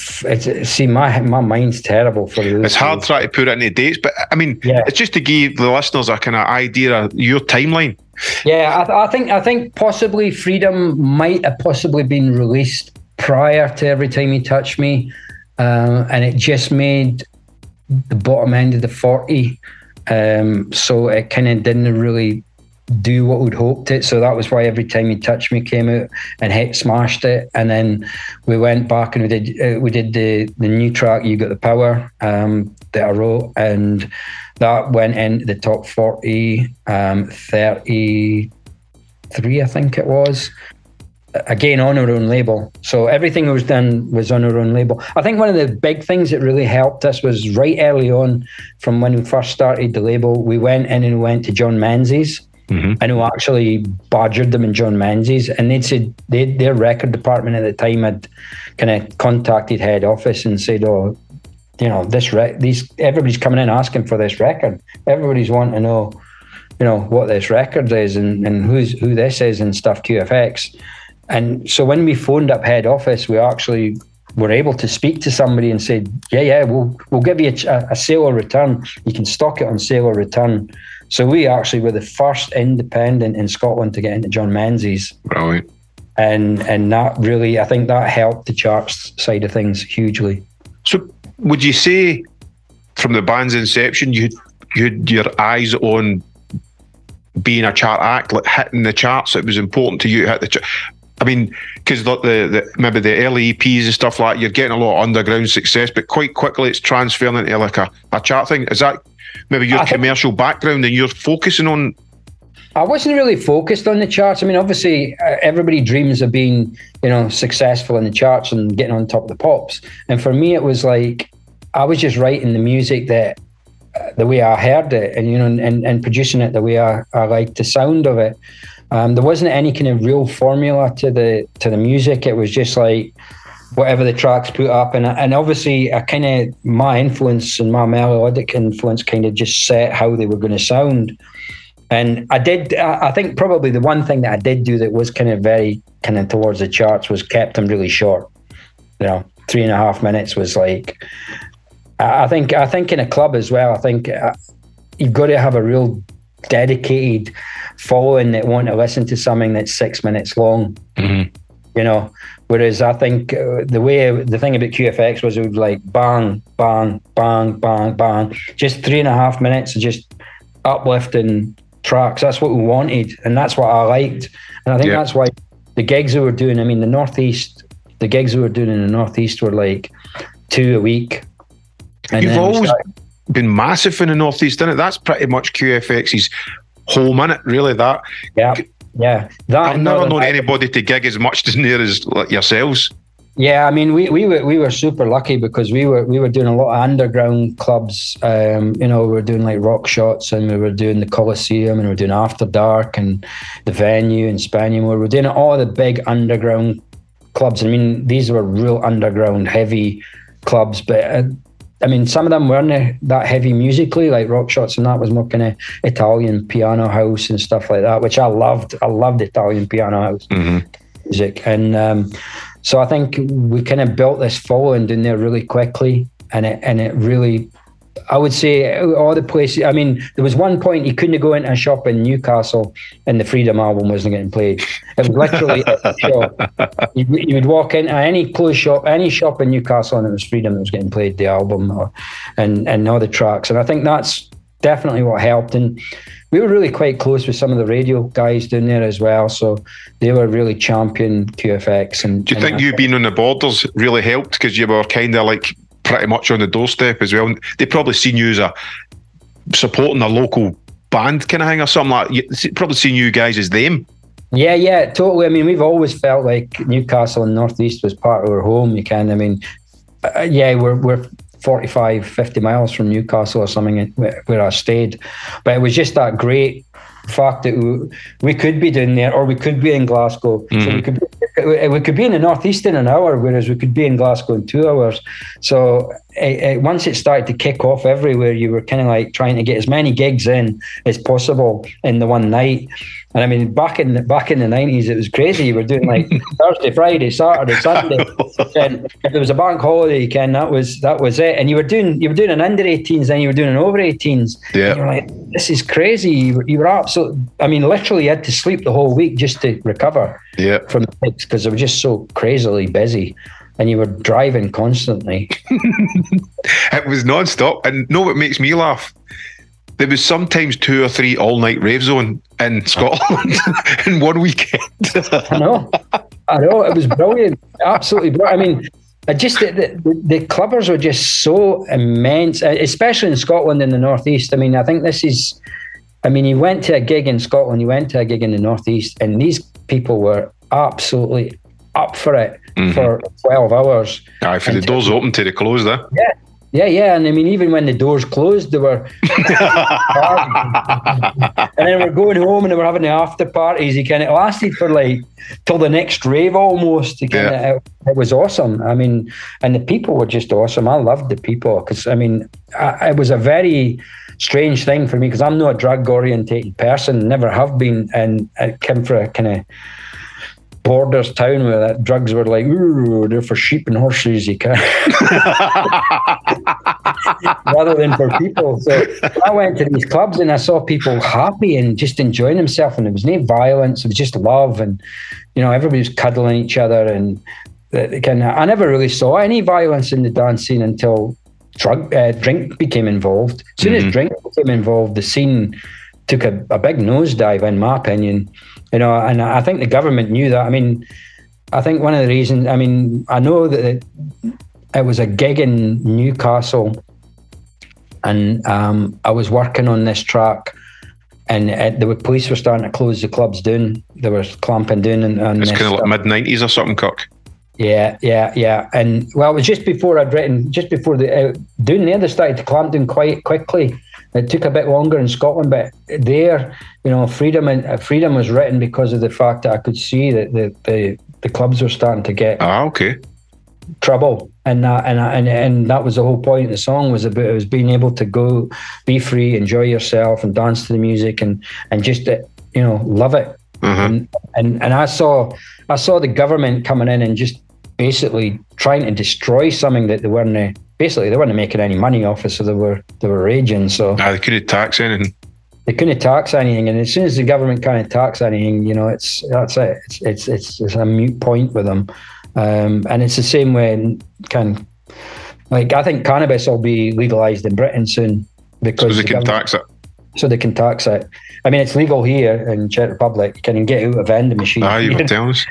see, my my mind's terrible for those. It's hard trying to put it into dates, but I mean, Yeah. it's just to give the listeners a kind of idea of your timeline. Yeah, I, th- I think I think possibly Freedom might have possibly been released prior to Every Time You Touch Me, um, and it just made the bottom end of the forty, um, so it kind of didn't really do what we'd hoped it. So that was why Every Time You Touch Me came out and hit smashed it, and then we went back and we did uh, we did the the new track You Got the Power um, that I wrote. And that went into the top 40 um 33 i think it was. Again on our own label. So everything that was done was on our own label. I think one of the big things that really helped us was right early on from when we first started the label we went in and we went to john menzies Mm-hmm. and who actually badgered them in John Menzies, and they'd said they, their record department at the time had kind of contacted head office and said, "Oh, you know, this rec- these everybody's coming in asking for this record. Everybody's wanting to know, you know, what this record is and, and who's who this is and stuff. QFX, and so when we phoned up head office, we actually were able to speak to somebody and said, "Yeah, yeah, we'll we'll give you a, a sale or return. You can stock it on sale or return." So we actually were the first independent in Scotland to get into John Menzies Brilliant. and and that really I think that helped the charts side of things hugely. So, would you say from the band's inception, you you had your eyes on being a chart act, like hitting the charts? It was important to you to hit the chart. I mean, because the, the, the maybe the early EPs and stuff like you're getting a lot of underground success, but quite quickly it's transferring into like a, a chart thing. Is that maybe your I think- commercial background and you're focusing on? I wasn't really focused on the charts. I mean, obviously, uh, everybody dreams of being, you know, successful in the charts and getting on top of the pops. And for me, it was like I was just writing the music that uh, the way I heard it, and you know, and, and producing it the way I, I liked the sound of it. Um, there wasn't any kind of real formula to the to the music. It was just like whatever the tracks put up, and and obviously, I kind of my influence and my melodic influence kind of just set how they were going to sound. And I did. I think probably the one thing that I did do that was kind of very kind of towards the charts was kept them really short. You know, three and a half minutes was like. I think. I think in a club as well. I think uh, you've got to have a real dedicated following that want to listen to something that's six minutes long. You know, whereas I think uh, the way the thing about QFX was it would like bang, bang, bang, bang, bang, just three and a half minutes of just uplifting tracks. That's what we wanted, and that's what I liked. And I think Yeah. that's why the gigs we were doing. I mean, the northeast, the gigs we were doing in the northeast were like two a week. And You've always started- been massive in the northeast, isn't it? That's pretty much QFX's home, in it? Really, that. Yeah, yeah. That I've never known Ireland- anybody to gig as much there as like yourselves. Yeah, I mean, we, we were we were super lucky because we were we were doing a lot of underground clubs. Um, you know, we were doing like Rockshots, and we were doing the Coliseum, and we were doing After Dark, and the venue in Spanien. We were doing all the big underground clubs. I mean, these were real underground, heavy clubs, but. I mean, some of them weren't that heavy musically, like Rockshots, and that was more kind of Italian piano house and stuff like that, which I loved. I loved Italian piano house music, and um, so I think we kind of built this following down there really quickly, and it and it really, I would say uh, all the places. I mean, there was one point he couldn't go into a shop in Newcastle and the Freedom album wasn't getting played. It was literally a shop. You, you would walk into any clothes shop, any shop in Newcastle, and it was Freedom that was getting played, the album, or, and and all the tracks. And I think that's definitely what helped. And we were really quite close with some of the radio guys down there as well. So they were really champion QFX. And Do you and think you being on the borders really helped because you were kind of like pretty much on the doorstep as well? They probably seen you as a supporting a local band kind of thing or something like. You, probably seen you guys as them. Yeah, yeah, totally. I mean, we've always felt like Newcastle and Northeast was part of our home. You can, I mean, uh, uh, yeah, we're we're 45, 50 miles from Newcastle or something uh, where where I stayed, but it was just that great fact that we, we could be down there or we could be in Glasgow. So we mm. could we could be in the northeast in an hour, whereas we could be in Glasgow in two hours. So it, it, once it started to kick off everywhere, you were kind of like trying to get as many gigs in as possible in the one night. And I mean, back in the, back in the nineties, it was crazy. You were doing like Thursday, Friday, Saturday, Sunday. and if there was a bank holiday, Ken, that was that was it. And you were doing you were doing an under 18s, then you were doing an over 18s. Yeah. You were like, this is crazy. You were, you were absolute. I mean, literally, you had to sleep the whole week just to recover Yeah. from the gigs because they were just so crazily busy, and you were driving constantly. It was non-stop. And know what makes me laugh? There was sometimes two or three all-night raves on in Scotland in one weekend. I know. I know. It was brilliant. Absolutely brilliant. I mean, I just the, the, the clubbers were just so immense, especially in Scotland in the northeast. I mean, I think this is. I mean, you went to a gig in Scotland, you went to a gig in the northeast, and these people were absolutely up for it for twelve hours. Aye, for the doors open to the closed, eh? Yeah. Yeah, yeah, and I mean, even when the doors closed, they were, and then we're going home and they were having the after parties. You kind of lasted for like till the next rave almost. Kinda, Yeah. it, it was awesome. I mean, and the people were just awesome. I loved the people because I mean, I, it was a very strange thing for me because I'm not a drug orientated person, never have been, and I came for a kind of borders town where that drugs were like, ooh, they're for sheep and horses. You can't. rather than for people. So I went to these clubs and I saw people happy and just enjoying themselves, and there was no violence. It was just love, and you know everybody was cuddling each other. And kind I never really saw any violence in the dance scene until drug uh, drink became involved. As soon as drink became involved, the scene took a, a big nosedive, in my opinion. You know, and I think the government knew that. I mean, I think one of the reasons. I mean, I know that it, it was a gig in Newcastle and um, I was working on this track, and it, the police were starting to close the clubs down. They were clamping down on, on It's kind of like mid nineties or something, Kirk. Yeah, yeah, yeah. And well, it was just before I'd written, just before the uh, down there, they started to clamp down quite quickly. It took a bit longer in Scotland, but there, you know, freedom and uh, freedom was written because of the fact that I could see that the the, the clubs were starting to get Ah, okay. trouble and that and, and and that was the whole point of the song was about it was being able to go be free enjoy yourself and dance to the music and and just uh, you know love it Uh-huh. and, and and I saw I saw the government coming in and just basically trying to destroy something that they weren't uh, basically they weren't making any money off it so they were they were raging so Ah, they couldn't tax anything. they couldn't tax anything and as soon as the government can't tax anything you know it's that's it it's it's it's, it's a mute point with them um, and it's the same way in can like I think cannabis will be legalized in Britain soon because So they the can government- tax it. so they can tax it. I mean, it's legal here in Czech Republic. You can get out a vending machine. Ah, you were telling us.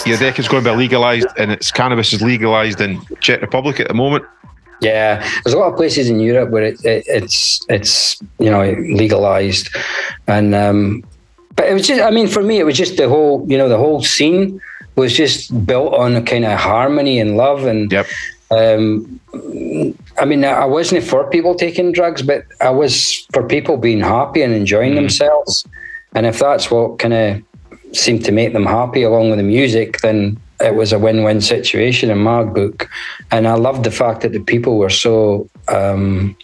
Excel Your deck is going to be legalised and it's cannabis is legalised in Czech Republic at the moment. Yeah, there's a lot of places in Europe where it, it, it's it's you know legalized, and um, but it was just I mean for me it was just the whole you know the whole scene was just built on a kind of harmony and love and Yep. um, I mean, I wasn't for people taking drugs, but I was for people being happy and enjoying themselves. And if that's what kind of seemed to make them happy along with the music, then it was a win-win situation in my book. And I loved the fact that the people were so um,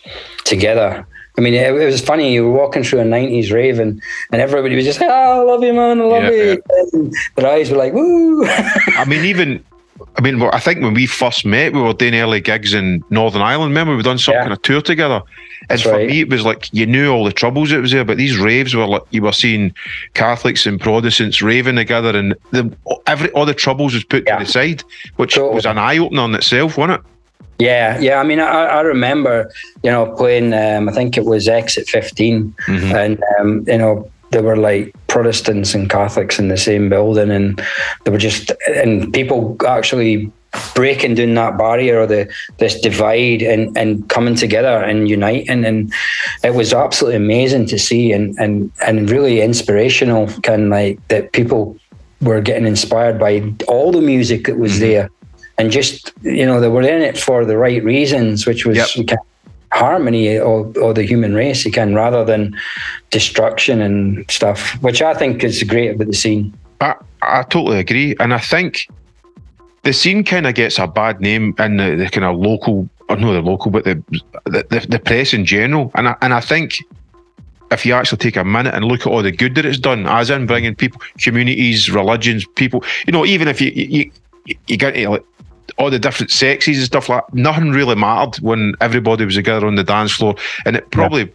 together. I mean, it, it was funny. You were walking through a '90s rave, and, and everybody was just, "Oh, I love you, man. I love Yeah, you." And their eyes were like, "Woo!" I mean, even I mean, I think when we first met, we were doing early gigs in Northern Ireland. Remember, we done some Yeah. kind of tour together. And That's for right. me, it was like you knew all the troubles that was there, but these raves were like you were seeing Catholics and Protestants raving together, and the, every all the troubles was put Yeah. to the side, which Totally. was an eye opener in itself, wasn't it? Yeah, yeah. I mean, I, I remember, you know, playing. Um, I think it was Exit 15, and um, you know, there were like Protestants and Catholics in the same building, and they were just and people actually breaking down that barrier or the this divide and and coming together and uniting, and it was absolutely amazing to see and and and really inspirational. Kind of like that people were getting inspired by all the music that was mm-hmm. there and just you know they were in it for the right reasons, which was Yep. harmony or, of the human race, can rather than destruction and stuff, which I think is great about the scene. I, I totally agree, and I think the scene kind of gets a bad name in the, the kind of local, or no, the local, but the the, the, the press in general, and I, and I think if you actually take a minute and look at all the good that it's done, as in bringing people, communities, religions, people, you know, even if you you, you, get like all the different sexes and stuff like nothing really mattered when everybody was together on the dance floor, and it probably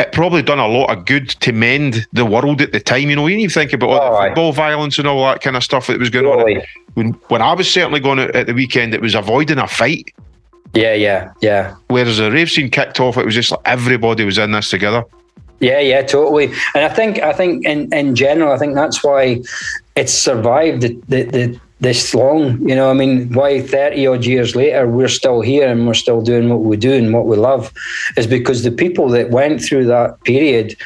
it probably done a lot of good to mend the world at the time. You know, you think about all Oh, the football violence and all that kind of stuff that was going on. When when I was certainly going out at the weekend, it was avoiding a fight. Yeah, yeah, yeah. Whereas the rave scene kicked off, it was just like everybody was in this together. Yeah, yeah, totally. And I think, I think, in, in general, I think that's why it's survived the, the, the, this long. You know, I mean, why thirty odd years later we're still here and we're still doing what we do and what we love, is because the people that went through that period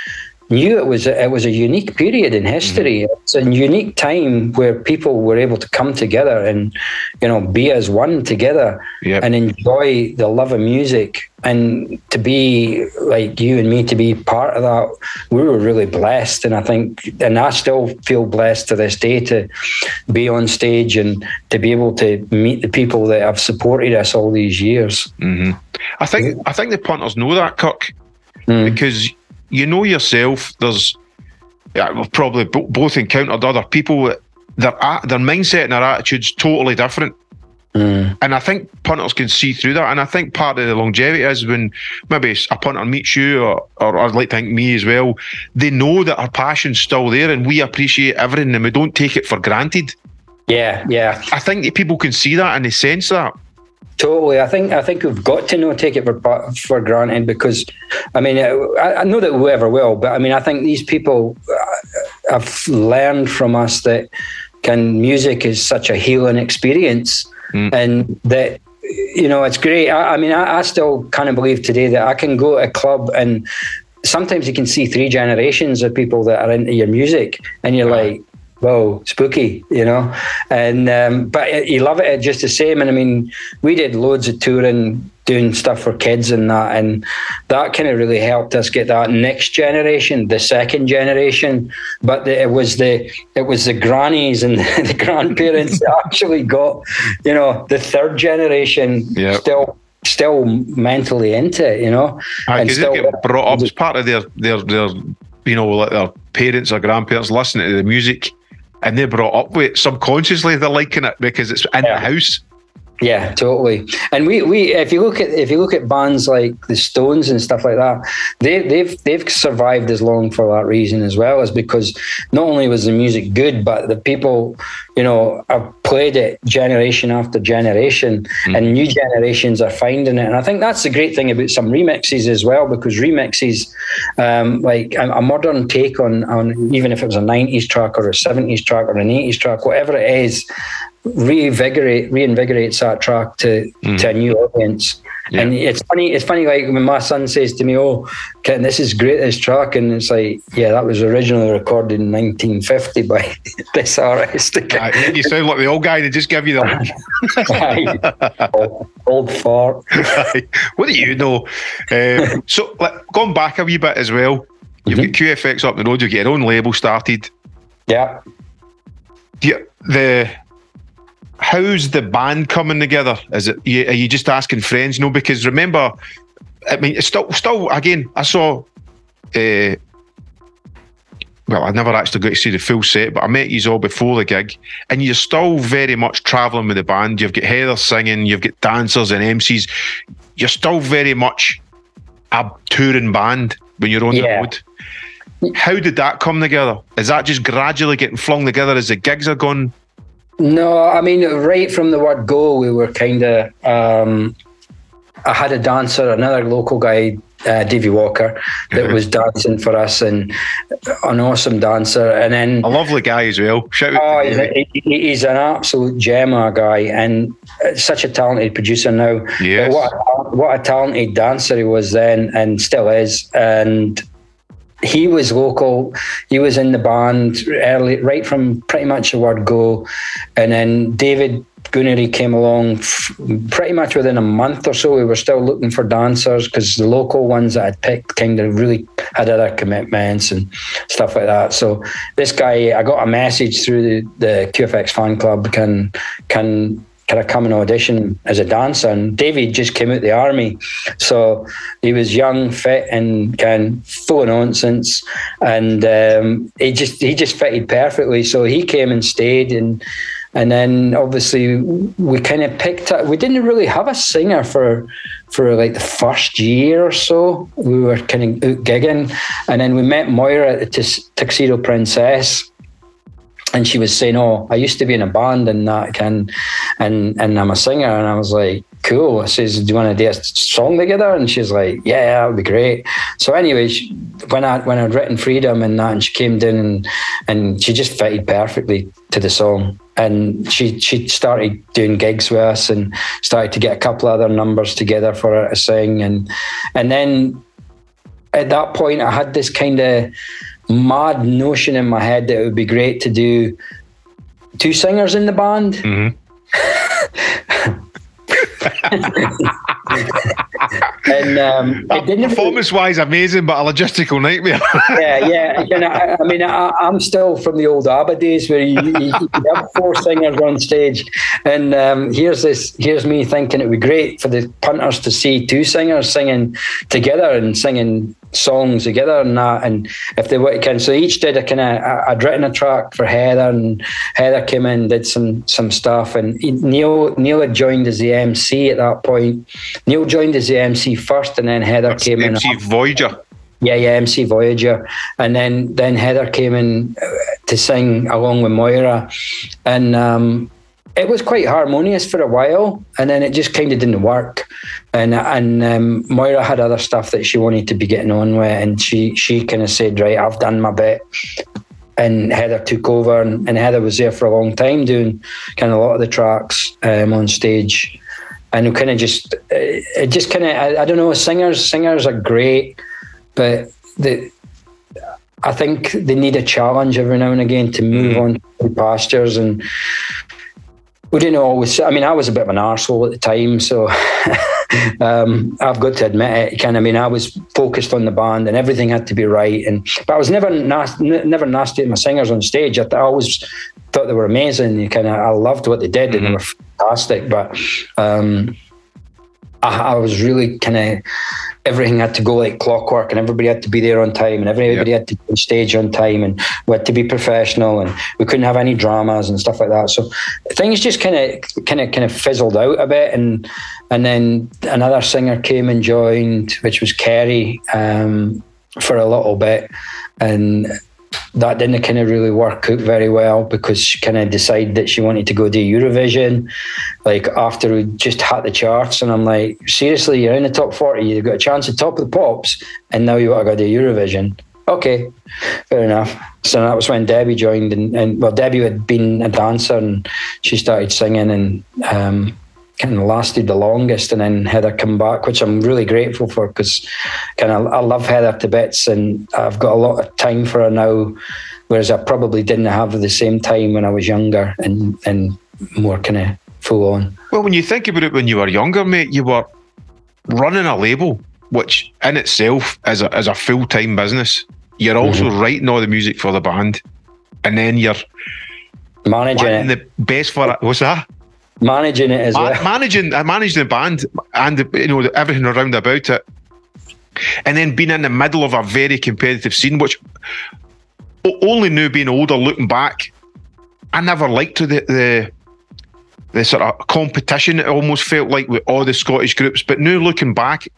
knew it was a, it was a unique period in history. It's a unique time where people were able to come together and you know be as one together Yep. and enjoy the love of music and to be like you and me to be part of that we were really blessed and i think and i still feel blessed to this day to be on stage and to be able to meet the people that have supported us all these years I think I think the punters know that, Kirk, Mm. because you know yourself. There's yeah, we've probably bo- both encountered other people. that Their a- their mindset and their attitudes totally different. Mm. And I think punters can see through that. And I think part of the longevity is when maybe a punter meets you, or, or I'd like to think me as well, they know that our passion's still there and we appreciate everything and we don't take it for granted. yeah yeah I think that people can see that and they sense that. Totally, I think I think we've got to know take it for for granted because, I mean, I, I know that whoever will, but I mean, I think these people uh, have learned from us that can music is such a healing experience, and that you know it's great. I, I mean, I, I still kind of believe today that I can go to a club and sometimes you can see three generations of people that are into your music, and you're like, whoa, spooky, you know. And um, but you love it just the same. And I mean, we did loads of touring, doing stuff for kids and that, and that kind of really helped us get that next generation, the second generation. But the, it was the it was the grannies and the grandparents that actually got, you know, the third generation Yep. still still mentally into it, you know. Because they get brought up as part of their, their, their, you know, like their parents or grandparents listening to the music and they're brought up with it. Subconsciously, they're liking it because it's in Yeah. the house. Yeah, totally. And we, we if you look at if you look at bands like the Stones and stuff like that, they they've they've survived as long for that reason as well as because not only was the music good, but the people, you know, have played it generation after generation, and new generations are finding it. And I think that's the great thing about some remixes as well, because remixes, um, like a, a modern take on on even if it was a '90s track or a '70s track or an '80s track, whatever it is, reinvigorate reinvigorates that track to to a new audience. And it's funny. It's funny. Like when my son says to me, "Oh, Ken, this is great. This track," and it's like, "Yeah, that was originally recorded in 1950 by this artist." Aye, you sound like the old guy that just gave you the. old, old fart. What do you know? Um, so, like, going back a wee bit as well, you've got QFX up the road. You get your own label started. Yeah. You, the how's the band coming together? Is it you, are you just asking friends? No, because remember, I mean, it's still still again. I saw. Uh, well, I never actually got to see the full set, but I met you all before the gig, and you're still very much travelling with the band. You've got Heather singing, you've got dancers and MCs. You're still very much a touring band when you're on Yeah. the road. How did that come together? Is that just gradually getting flung together as the gigs are going? No, I mean, right from the word go, we were kind of. Um, I had a dancer, another local guy, uh, Davy Walker, that was dancing for us, and an awesome dancer. And then A lovely guy as well. Shout out Oh, to he's, a, he- he's an absolute gem of a guy and uh, such a talented producer now. Yes. But what, a, what a talented dancer he was then and still is. And he was local. He was in the band early, right from pretty much the word go. And then David Goonery came along f- pretty much within a month or so. We were still looking for dancers because the local ones that I'd picked kind of really had other commitments and stuff like that. So this guy, I got a message through the, the QFX fan club. Can can can I come and audition as a dancer? And David just came out the army, so he was young, fit, and kind of full of nonsense, and um, he just he just fitted perfectly. So he came and stayed, and and then obviously we kind of picked up. We didn't really have a singer for for like the first year or so. We were kind of out gigging, and then we met Moira at the Tuxedo Princess and she was saying, "Oh, I used to be in a band and that can, and and I'm a singer." And I was like, "Cool." I says, "Do you want to do a song together?" And she's like, "Yeah, that would be great." So anyway, when I when I'd written Freedom and that, and she came down and and she just fitted perfectly to the song. And she she started doing gigs with us and started to get a couple other numbers together for her to sing and and then at that point I had this kind of mad notion in my head that it would be great to do two singers in the band. and um, it didn't Performance wise, amazing, but a logistical nightmare. yeah, yeah. You know, I, I mean, I, I'm still from the old ABBA days where you, you, you have four singers on stage, and um, here's this. Here's me thinking it would be great for the punters to see two singers singing together and singing songs together and that. And if they were can, so each did a kind of. I'd written a track for Heather, and Heather came in, did some some stuff, and Neil Neil had joined as the MC at that point. Neil joined as the MC first, and then Heather came in. MC Voyager. Yeah, yeah, MC Voyager, and then then Heather came in uh, to sing along with Moira, and um, it was quite harmonious for a while, and then it just kind of didn't work, and and um, Moira had other stuff that she wanted to be getting on with, and she she kind of said, right, I've done my bit, and Heather took over, and, and Heather was there for a long time doing kind of a lot of the tracks um, on stage, and it kind of just uh, it just kind of I, I don't know, singers singers are great but the I think they need a challenge every now and again to move on to pastures and we didn't always I mean I was a bit of an arsehole at the time so um, I've got to admit it kind of I mean I was focused on the band and everything had to be right and but I was never nas- n- never nasty at my singers on stage. I, th- I always thought they were amazing you kind of I loved what they did and they were fantastic but um, I, I was really kind of everything had to go like clockwork and everybody had to be there on time and everybody had to be on stage on time and we had to be professional and we couldn't have any dramas and stuff like that. So things just kind of kind of kind of fizzled out a bit and and then another singer came and joined which was Kerry um, for a little bit and that didn't kind of really work out very well because she kind of decided that she wanted to go do Eurovision, like after we just hit the charts. And I'm like, seriously, you're in the top 40, you've got a chance at top of the pops, and now you want to go do Eurovision. okay, fair enough. So that was when Debbie joined, and, and well, Debbie had been a dancer, and she started singing, and um, kind of lasted the longest. And then Heather come back, which I'm really grateful for because kind of I love Heather to bits, and I've got a lot of time for her now, whereas I probably didn't have the same time when I was younger and and more kind of full on. Well, when you think about it, when you were younger, mate, you were running a label, which in itself is a, is a full time business. You're also mm-hmm. writing all the music for the band, and then you're Managing it, the best for it. What's that? Managing it as Ma- well. managing, uh, I managed the band and you know everything around about it, and then being in the middle of a very competitive scene, which only now being older, looking back, I never liked the the the sort of competition. It almost felt like with all the Scottish groups, but now looking back.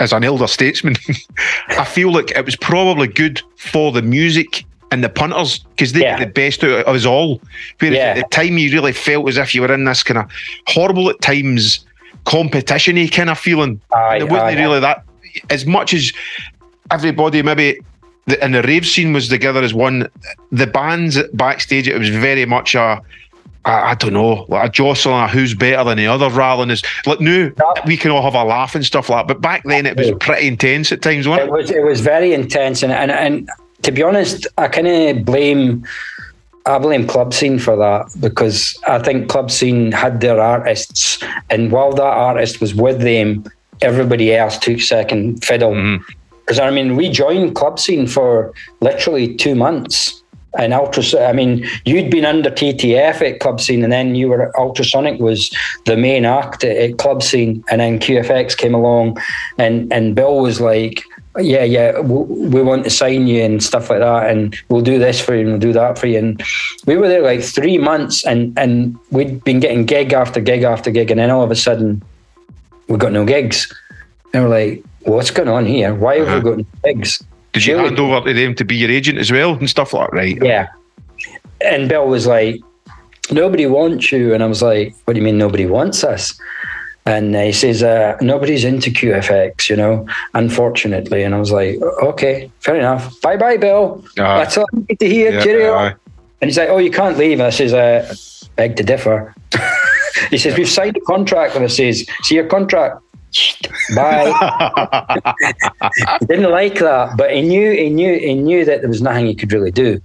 As an elder statesman, I feel like it was probably good for the music and the punters because they Yeah. the best out of us all. Whereas Yeah. at the time, you really felt as if you were in this kind of horrible at times competition-y kind of feeling. Aye, it wasn't aye. really that as much as everybody maybe the, and the rave scene was together as one. The bands backstage, it was very much a. I I don't know, like a jostling, a who's better than the other, rather than as like now we can all have a laugh and stuff like that. But back then it was pretty intense at times, wasn't It it? was it was very intense, and and, and to be honest, I kind of blame I blame Clubscene for that because I think Clubscene had their artists, and while that artist was with them, everybody else took second fiddle. Mm-hmm. Because I mean, we joined Clubscene for literally two months. And ultra, I mean, you'd been under TTF at Clubscene, and then you were ultrasonic was the main act at, at Clubscene, and then QFX came along, and and Bill was like, yeah, yeah, we, we want to sign you and stuff like that, and we'll do this for you and we'll do that for you. And we were there like three months, and and we'd been getting gig after gig after gig, and then all of a sudden, we got no gigs, and we're like, what's going on here? Why have we uh-huh. got no gigs? Did you hand over to them to be your agent as well and stuff like that? Right. yeah. And Bill was like, nobody wants you. And I was like, what do you mean nobody wants us? And he says, uh, nobody's into QFX, you know, unfortunately. And I was like, okay, fair enough. Bye bye, Bill. Aye. That's all I need to hear. Yeah, Cheerio. aye. And he's like, oh, you can't leave. And I says, uh, beg to differ. he says, we've signed a contract. And I says, see your contract. Bye. didn't like that, but he knew he knew he knew that there was nothing he could really do.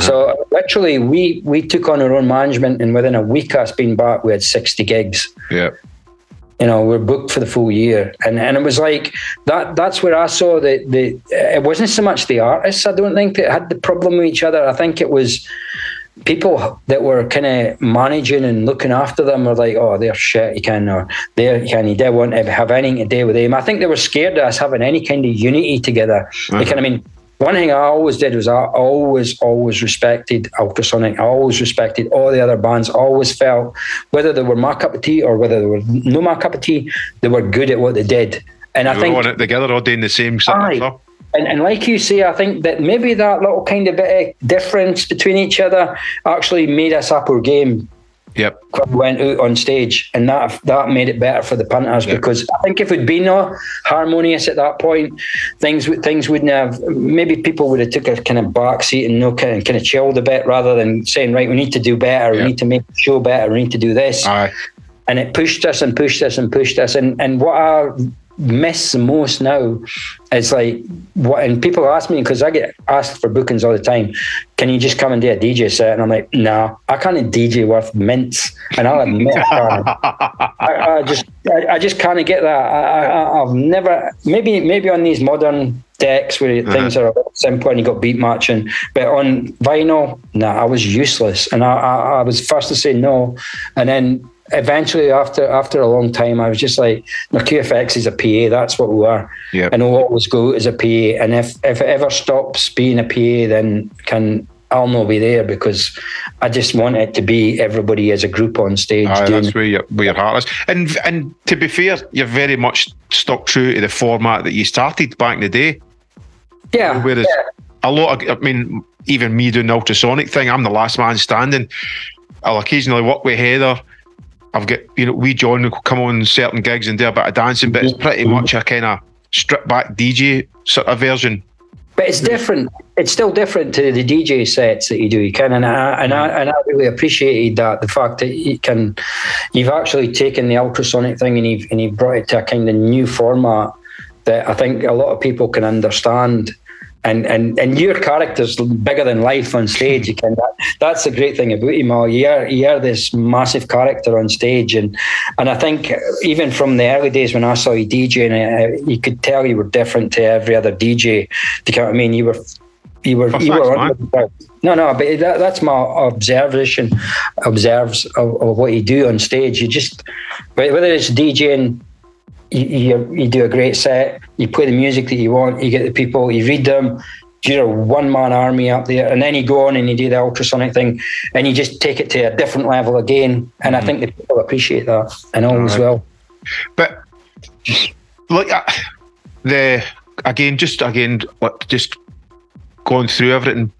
So literally, we we took on our own management, and within a week us being back, we had sixty gigs. Yeah. You know, we're booked for the full year, and and it was like that. That's where I saw the the. It wasn't so much the artists. I don't think that had the problem with each other. I think it was people that were kind of managing and looking after them were like, oh, they're shit, you can, or they're, you can, you don't want to have anything to do with them. I think they were scared of us having any kind of unity together. Like, and I mean, one thing I always did was I always, always respected Ultrasonic. I always respected all the other bands. I always felt whether they were my cup of tea or whether they were no my cup of tea, they were good at what they did. And I We think on it together, all doing the same Aye. stuff. and, and like you say, I think that maybe that little kind of bit of difference between each other actually made us up our game Yep. went out on stage, and that that made it better for the punters Yeah. because I think if it'd been no harmonious at that point, things would things wouldn't have. Maybe people would have took a kind of back seat and no kind of, kind of chilled a bit rather than saying, right, we need to do better, Yeah. we need to make the show better, we need to do this Aye. and it pushed us and pushed us and pushed us and and what I miss the most now is like what and people ask me because I get asked for bookings all the time can you just come and do a DJ set? And I'm like no I can't DJ worth mints. And I'll admit I, I, I just I, I just can't get that. I, I, I've never maybe maybe on these modern decks where uh-huh. things are a bit simpler and you got beat matching but on vinyl nah I was useless. And I, I, I was first to say no. And then eventually after after a long time I was just like no QFX is a PA that's what we are Yep. and we'll always go as a PA and if if it ever stops being a PA then can I'll not be there because I just want it to be everybody as a group on stage Aye, that's where your where your heart is. And and to be fair, you're very much stuck true to the format that you started back in the day. yeah Whereas a lot of, I mean, even me doing the ultrasonic thing, I'm the last man standing. I'll occasionally work with Heather. I've got, you know, we John will come on certain gigs and do a bit of dancing, but it's pretty much a kind of stripped back DJ sort of version. but it's different. It's still different to the DJ sets that you do. You can, and I and I and I really appreciated that the fact that you can, you've actually taken the ultrasonic thing and you've and you've brought it to a kind of new format that I think a lot of people can understand. And and and your character's bigger than life on stage. You can that, that's the great thing about him. All you are you are this massive character on stage, and and I think even from the early days when I saw you DJing, uh, you could tell you were different to every other DJ. Do you know what I mean? You were you were Oh, you thanks, were no no, but that, that's my observation observes of, of what you do on stage. You just whether it's DJing you, you, you do a great set, you play the music that you want, you get the people, you read them, you're a one man army up there, and then you go on and you do the ultrasonic thing and you just take it to a different level again. And I think the people appreciate that and all as well. But like uh, the again, just again, like just going through everything.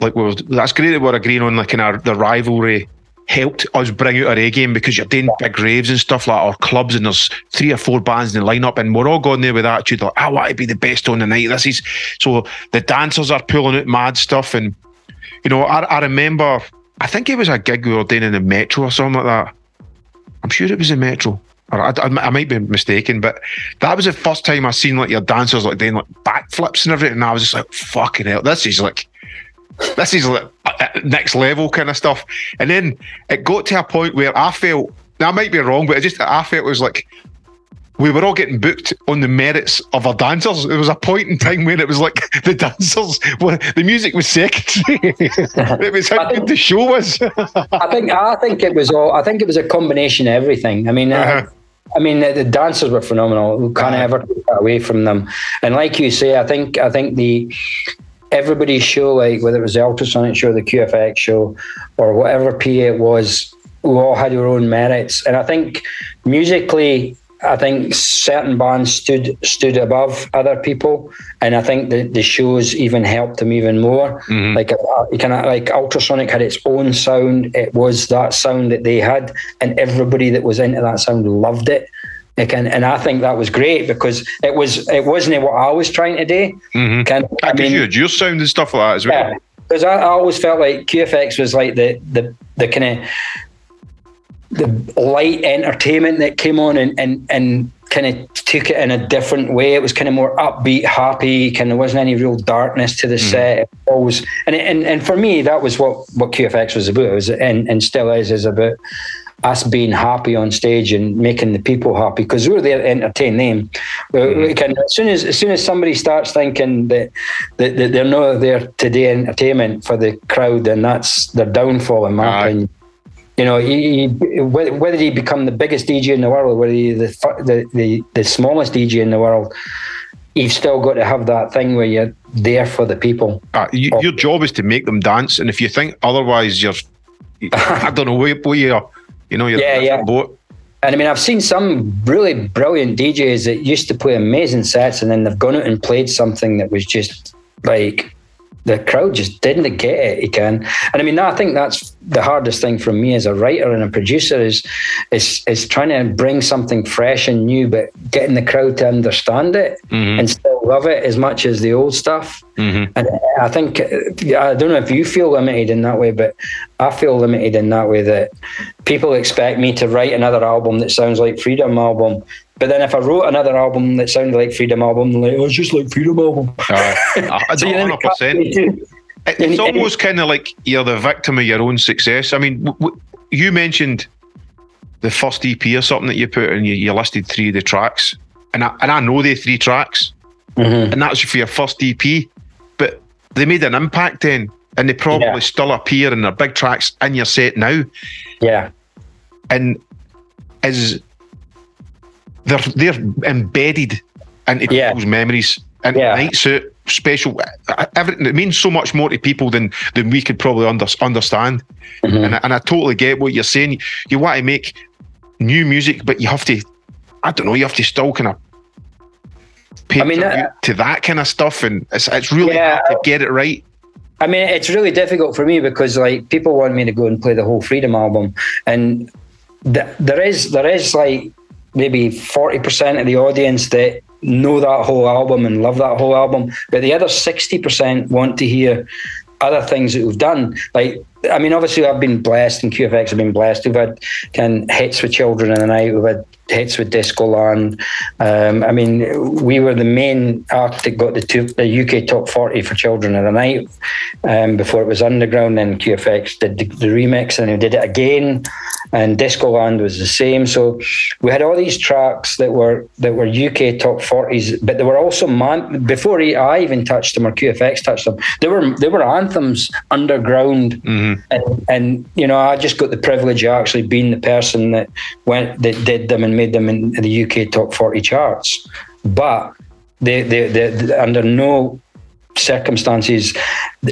Like we were, that's great that we're agreeing on like in our the rivalry helped us bring out our A game because you're doing big raves and stuff like our clubs and there's three or four bands in the lineup and we're all going there with attitude like I want to be the best on the night. This is so the dancers are pulling out mad stuff and you know I, I remember I think it was a gig we were doing in the metro or something like that. I'm sure it was the metro. Or I, I, I might be mistaken, but that was the first time I seen like your dancers like doing like backflips and everything, and I was just like, "Fucking hell, this is like, this is uh, next level kind of stuff." And then it got to a point where I felt, now I might be wrong, but it just I felt it was like we were all getting booked on the merits of our dancers. There was a point in time when it was like the dancers, well, the music was secondary. it was how good the show was. I think I think it was all. I think it was a combination of everything. I mean, uh, Uh-huh. I mean the, the dancers were phenomenal. We can't ever take that away from them. And like you say, I think I think the everybody's show, like whether it was the ultrasonic show, the QFX show, or whatever PA it was, we all had our own merits. And I think musically. I think certain bands stood stood above other people, and I think the, the shows even helped them even more. Like uh, you kind of like Ultrasonic had its own sound. It was that sound that they had, and everybody that was into that sound loved it. Like, and, and I think that was great because it was it wasn't what I was trying to do. Mhm. Kind I Because you your sound and stuff like that as well. yeah, because I, I always felt like QFX was like the the the kind of the light entertainment that came on and and and kind of took it in a different way. It was kind of more upbeat, happy. Kind of wasn't any real darkness to the set. It always and and and for me that was what what QFX was about. It was and and still is is about us being happy on stage and making the people happy because we're there to entertain them. We can, as soon as as soon as somebody starts thinking that, that, that they're not there to do entertainment for the crowd, then that's their downfall, in my opinion. You know, you, you, whether, you become the biggest DJ in the world, whether you the, the the the smallest DJ in the world, you've still got to have that thing where you're there for the people. Uh, you, your job is to make them dance, and if you think otherwise, you're I don't know where, where you're. You know, you're Yeah, in a different yeah. boat. And I mean, I've seen some really brilliant DJs that used to play amazing sets, and then they've gone out and played something that was just like the crowd just didn't get it. Can, and I mean, I think that's the hardest thing for me as a writer and a producer is is is trying to bring something fresh and new, but getting the crowd to understand it mm-hmm. and still love it as much as the old stuff. Mm-hmm. And I think I don't know if you feel limited in that way, but I feel limited in that way that people expect me to write another album that sounds like Freedom album. But then if I wrote another album that sounded like Freedom album, like, oh, it's just like Freedom album. Uh, So hundred percent. can't really do- It- And- It's and- almost kind of like you're the victim of your own success. I mean, w- w- you mentioned the first EP or something that you put, and you, you listed three of the tracks, and I, and I know the three tracks, Mhm. and that's for your first EP, but they made an impact then, and they probably Yeah. still appear in their big tracks in your set now, Yeah. and is they're they're embedded into Yeah. people's memories. And Yeah. night suit special, everything. It means so much more to people than than we could probably under, understand. Mhm. And I, and I totally get what you're saying. You want to make new music, but you have to. I don't know. You have to still kind of. Pay I mean, that- to that kind of stuff, and it's it's really Yeah. hard to get it right. I mean, it's really difficult for me because like people want me to go and play the whole Freedom album, and th- there is there is like maybe forty percent of the audience that know that whole album and love that whole album. But the other 60% want to hear other things that we've done. Like, I mean, obviously, I've been blessed, and QFX have been blessed. We've had kind of hits with Children in the Night. We've had hits with Discoland. Um, I mean, we were the main act that got the, two, the UK top 40 for Children of the Night um, before it was Underground. Then QFX did the, the remix and they did it again. And Discoland was the same. So we had all these tracks that were that were UK top 40s, but they were also man before I even touched them or QFX touched them. They were they were anthems underground, and and you know I just got the privilege of actually being the person that went that did them and made them in the UK top 40 charts. But they, they, they, they under no circumstances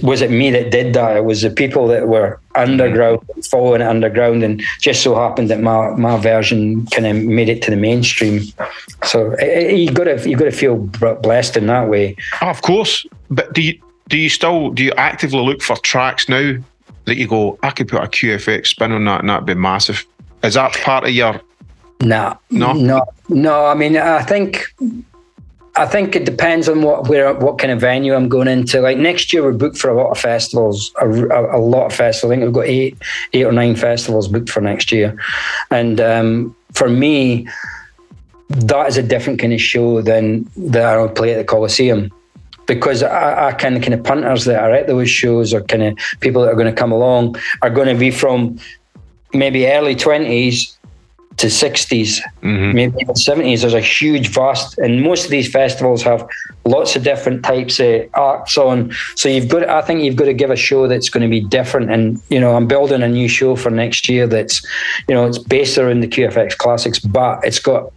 was it me that did that. It was the people that were underground, following it underground, and just so happened that my, my version kind of made it to the mainstream. So eh, eh, you got to you got to feel blessed in that way. Oh, of course. But do you do you still do you actively look for tracks now that you go, I could put a QFX spin on that and that'd be massive? Is that part of your No, No? no, no. I mean, I think, I think it depends on what where what kind of venue I'm going into. Like next year, we're booked for a lot of festivals, a, a, a lot of festivals. I think we've got eight, eight or nine festivals booked for next year, and um, for me, that is a different kind of show than that I would play at the Coliseum. Because I, I kind of kind of punters that are at those shows or kind of people that are going to come along are going to be from maybe early twenties to 60s, mm-hmm. maybe even 70s. There's a huge, vast, and most of these festivals have lots of different types of acts on. So you've got, I think you've got to give a show that's going to be different. And you know, I'm building a new show for next year that's, you know, it's based around the QFX classics, but it's got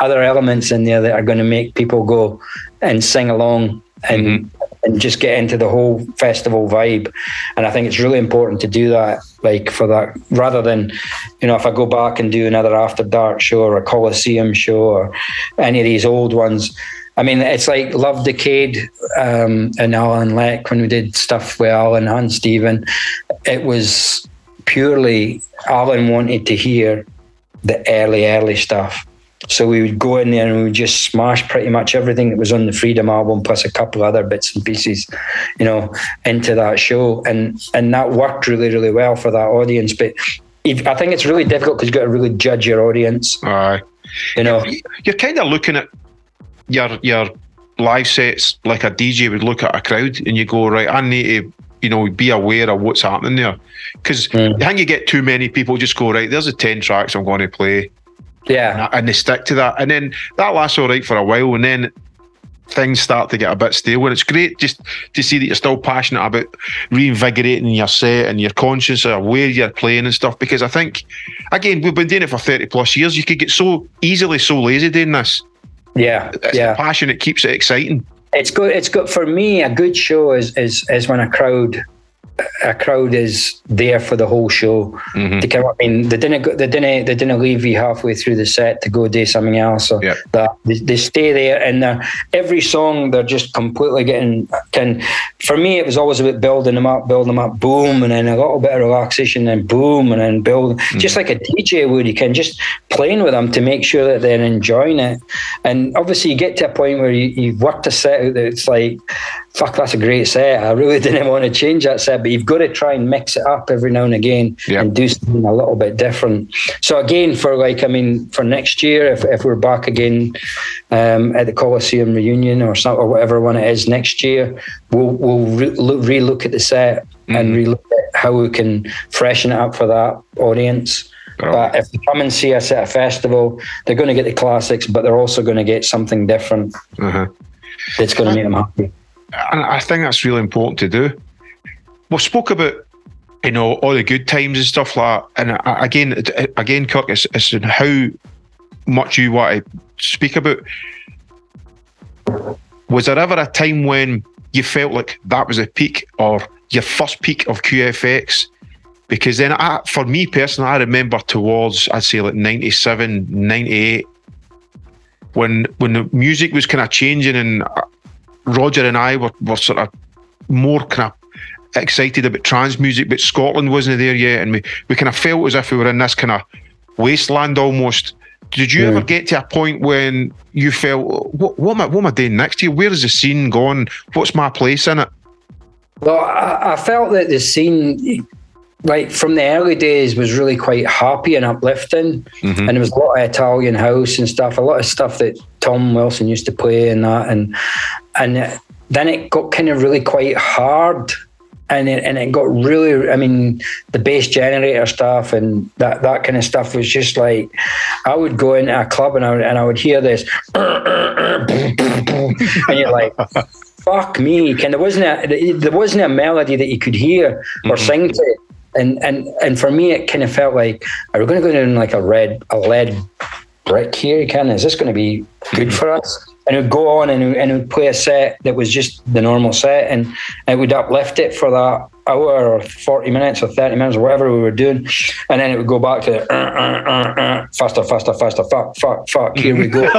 other elements in there that are going to make people go and sing along and mm-hmm. And just get into the whole festival vibe. And I think it's really important to do that, like for that, rather than, you know, if I go back and do another After Dark show or a Coliseum show or any of these old ones. I mean, it's like Love Decade um, and Alan Leck when we did stuff with Alan and Stephen. It was purely Alan wanted to hear the early, early stuff. So we would go in there and we would just smash pretty much everything that was on the Freedom album, plus a couple of other bits and pieces, you know, into that show, and and that worked really, really well for that audience. But if, I think it's really difficult because you've got to really judge your audience, Aye. you know. You're kind of looking at your your live sets like a DJ would look at a crowd, and you go, right, I need to, you know, be aware of what's happening there, because mm. I think you get too many people just go, right, there's the ten tracks I'm going to play, Yeah, and they stick to that, and then that lasts all right for a while, and then things start to get a bit stale. And it's great just to see that you're still passionate about reinvigorating your set and your conscience conscious of where you're playing and stuff. Because I think, again, we've been doing it for thirty plus years. You could get so easily so lazy doing this. yeah, It's yeah. passion that keeps it exciting. it's good. It's good for me. A good show is is is when a crowd a crowd is there for the whole show. Mm-hmm. To come, I mean, they didn't go, they didn't they didn't leave you halfway through the set to go do something else. Or Yep. that they, they stay there, and every song they're just completely getting. Can for me, it was always about building them up, building them up, boom, and then a little bit of relaxation, and boom, and then build. Mm-hmm. Just like a DJ would, you can just playing with them to make sure that they're enjoying it. And obviously, you get to a point where you, you've worked a set out that it's like, fuck, that's a great set. I really didn't want to change that set, but you've got to try and mix it up every now and again Yeah. and do something a little bit different. So again, for like, I mean, for next year, if, if we're back again um, at the Coliseum reunion or some, or whatever one it is next year, we'll we'll re- look, relook at the set and relook at how we can freshen it up for that audience. But if they come and see us at a festival, they're going to get the classics, but they're also going to get something different Uh-huh. that's going to make them happy. And I think that's really important to do. We spoke about you know all the good times and stuff like that, and again, again, Kirk, it's, it's in how much you want to speak about. Was there ever a time when you felt like that was a peak or your first peak of QFX? Because then, I, for me personally, I remember towards I'd say like 97, 98, when when the music was kind of changing and Roger and I were, were sort of more kind of excited about trance music, but Scotland wasn't there yet, and we, we kind of felt as if we were in this kind of wasteland almost. Did you Yeah. ever get to a point when you felt, what, what, am I, what am I doing next year? Where is the scene going? What's my place in it? Well, I, I felt that the scene, like from the early days, was really quite happy and uplifting, mm-hmm. and there was a lot of Italian house and stuff, a lot of stuff that Tom Wilson used to play and that, and and then it got kind of really quite hard. And it, and it got really, I mean, the bass generator stuff and that, that kind of stuff was just like, I would go into a club and I would, and I would hear this, and you're like, fuck me. Kind there wasn't a there wasn't a melody that you could hear or mm-hmm. sing to. And and and for me, it kind of felt like, are we going to go down like a red a lead brick here? Kind is this going to be good for us? And it would go on and it, would- and it would play a set that was just the normal set, and it would uplift it for that hour or forty minutes or thirty minutes or whatever we were doing, and then it would go back to uh, uh, uh, uh, faster, faster, faster, fuck, fuck, fuck. Here we go.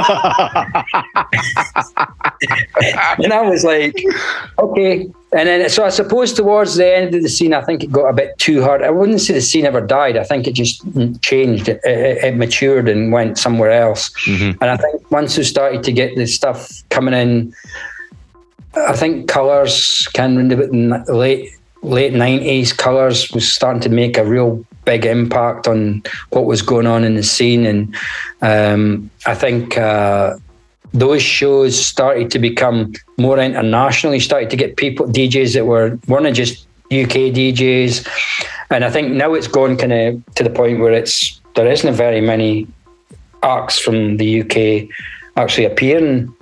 and I was like, okay. And then, so I suppose towards the end of the scene, I think it got a bit too hard. I wouldn't say the scene ever died. I think it just changed. It, it, it matured and went somewhere else. And I think once started to get the stuff coming in, I think colours can in the late late nineties colours was starting to make a real big impact on what was going on in the scene, and um, I think uh, those shows started to become more international. You started to get people DJs that were weren't just UK DJs, and I think now it's gone kind of to the point where it's there isn't very many acts from the UK actually appearing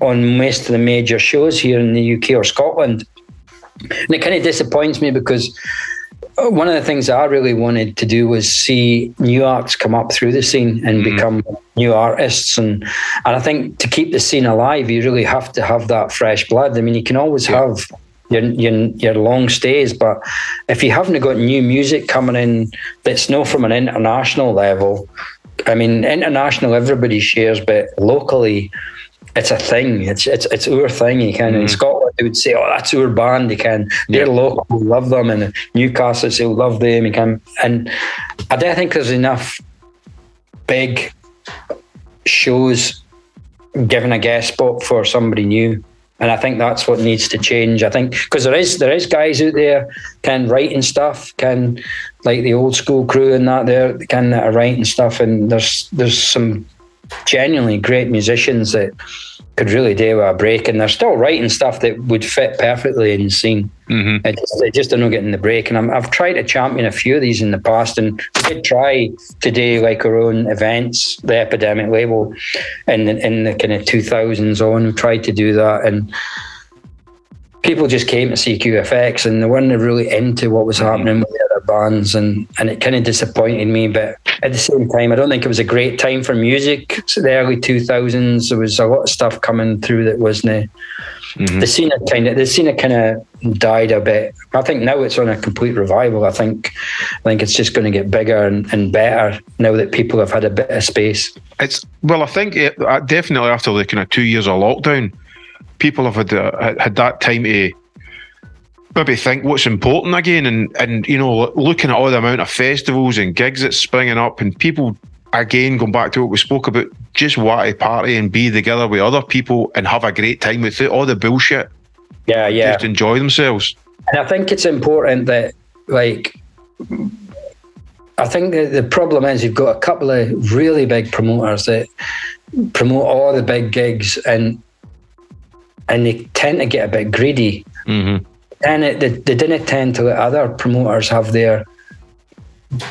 on most of the major shows here in the UK or Scotland. And it kind of disappoints me because uh, one of the things that I really wanted to do was see new acts come up through the scene and become new artists. And and I think to keep the scene alive, you really have to have that fresh blood. I mean, you can always have your, your your long stays, but if you haven't got new music coming in that's not from an international level, I mean, international everybody shares, but locally, it's a thing. It's it's it's our thing. You can in mm. Scotland they would say, "Oh, that's our band." You can they're local, we love them, and Newcastle they love them. You can, and I don't think there's enough big shows giving a guest spot for somebody new. And I think that's what needs to change. I think because there is there is guys out there can write and stuff, can like the old school crew and that there can that are writing stuff, and there's there's some genuinely great musicians that could really do with a break, and they're still writing stuff that would fit perfectly in the scene. Mm-hmm. It just, they just are not getting the break. And I'm, I've tried to champion a few of these in the past, and we did try to do like our own events, the Epidemic label, in the, in the kind of 2000s on. We tried to do that, and people just came to see QFX, and they weren't really into what was happening with bands, and and it kind of disappointed me. But at the same time, I don't think it was a great time for music. So the early 2000s, there was a lot of stuff coming through that wasn't. The scene kind of the scene kind of died a bit. I think now it's on a complete revival. I think I think it's just going to get bigger and, and better now that people have had a bit of space. It's well, I think it, definitely after the kind of two years of lockdown, people have had uh, had- had that time to maybe think what's important again, and and you know looking at all the amount of festivals and gigs that's springing up, and people again going back to what we spoke about, just want to party and be together with other people and have a great time without all the bullshit. Yeah, yeah. Just enjoy themselves. And I think it's important that, like, I think that the problem is you've got a couple of really big promoters that promote all the big gigs, and and they tend to get a bit greedy, Mm-hmm. And it, they, they didn't tend to let other promoters have their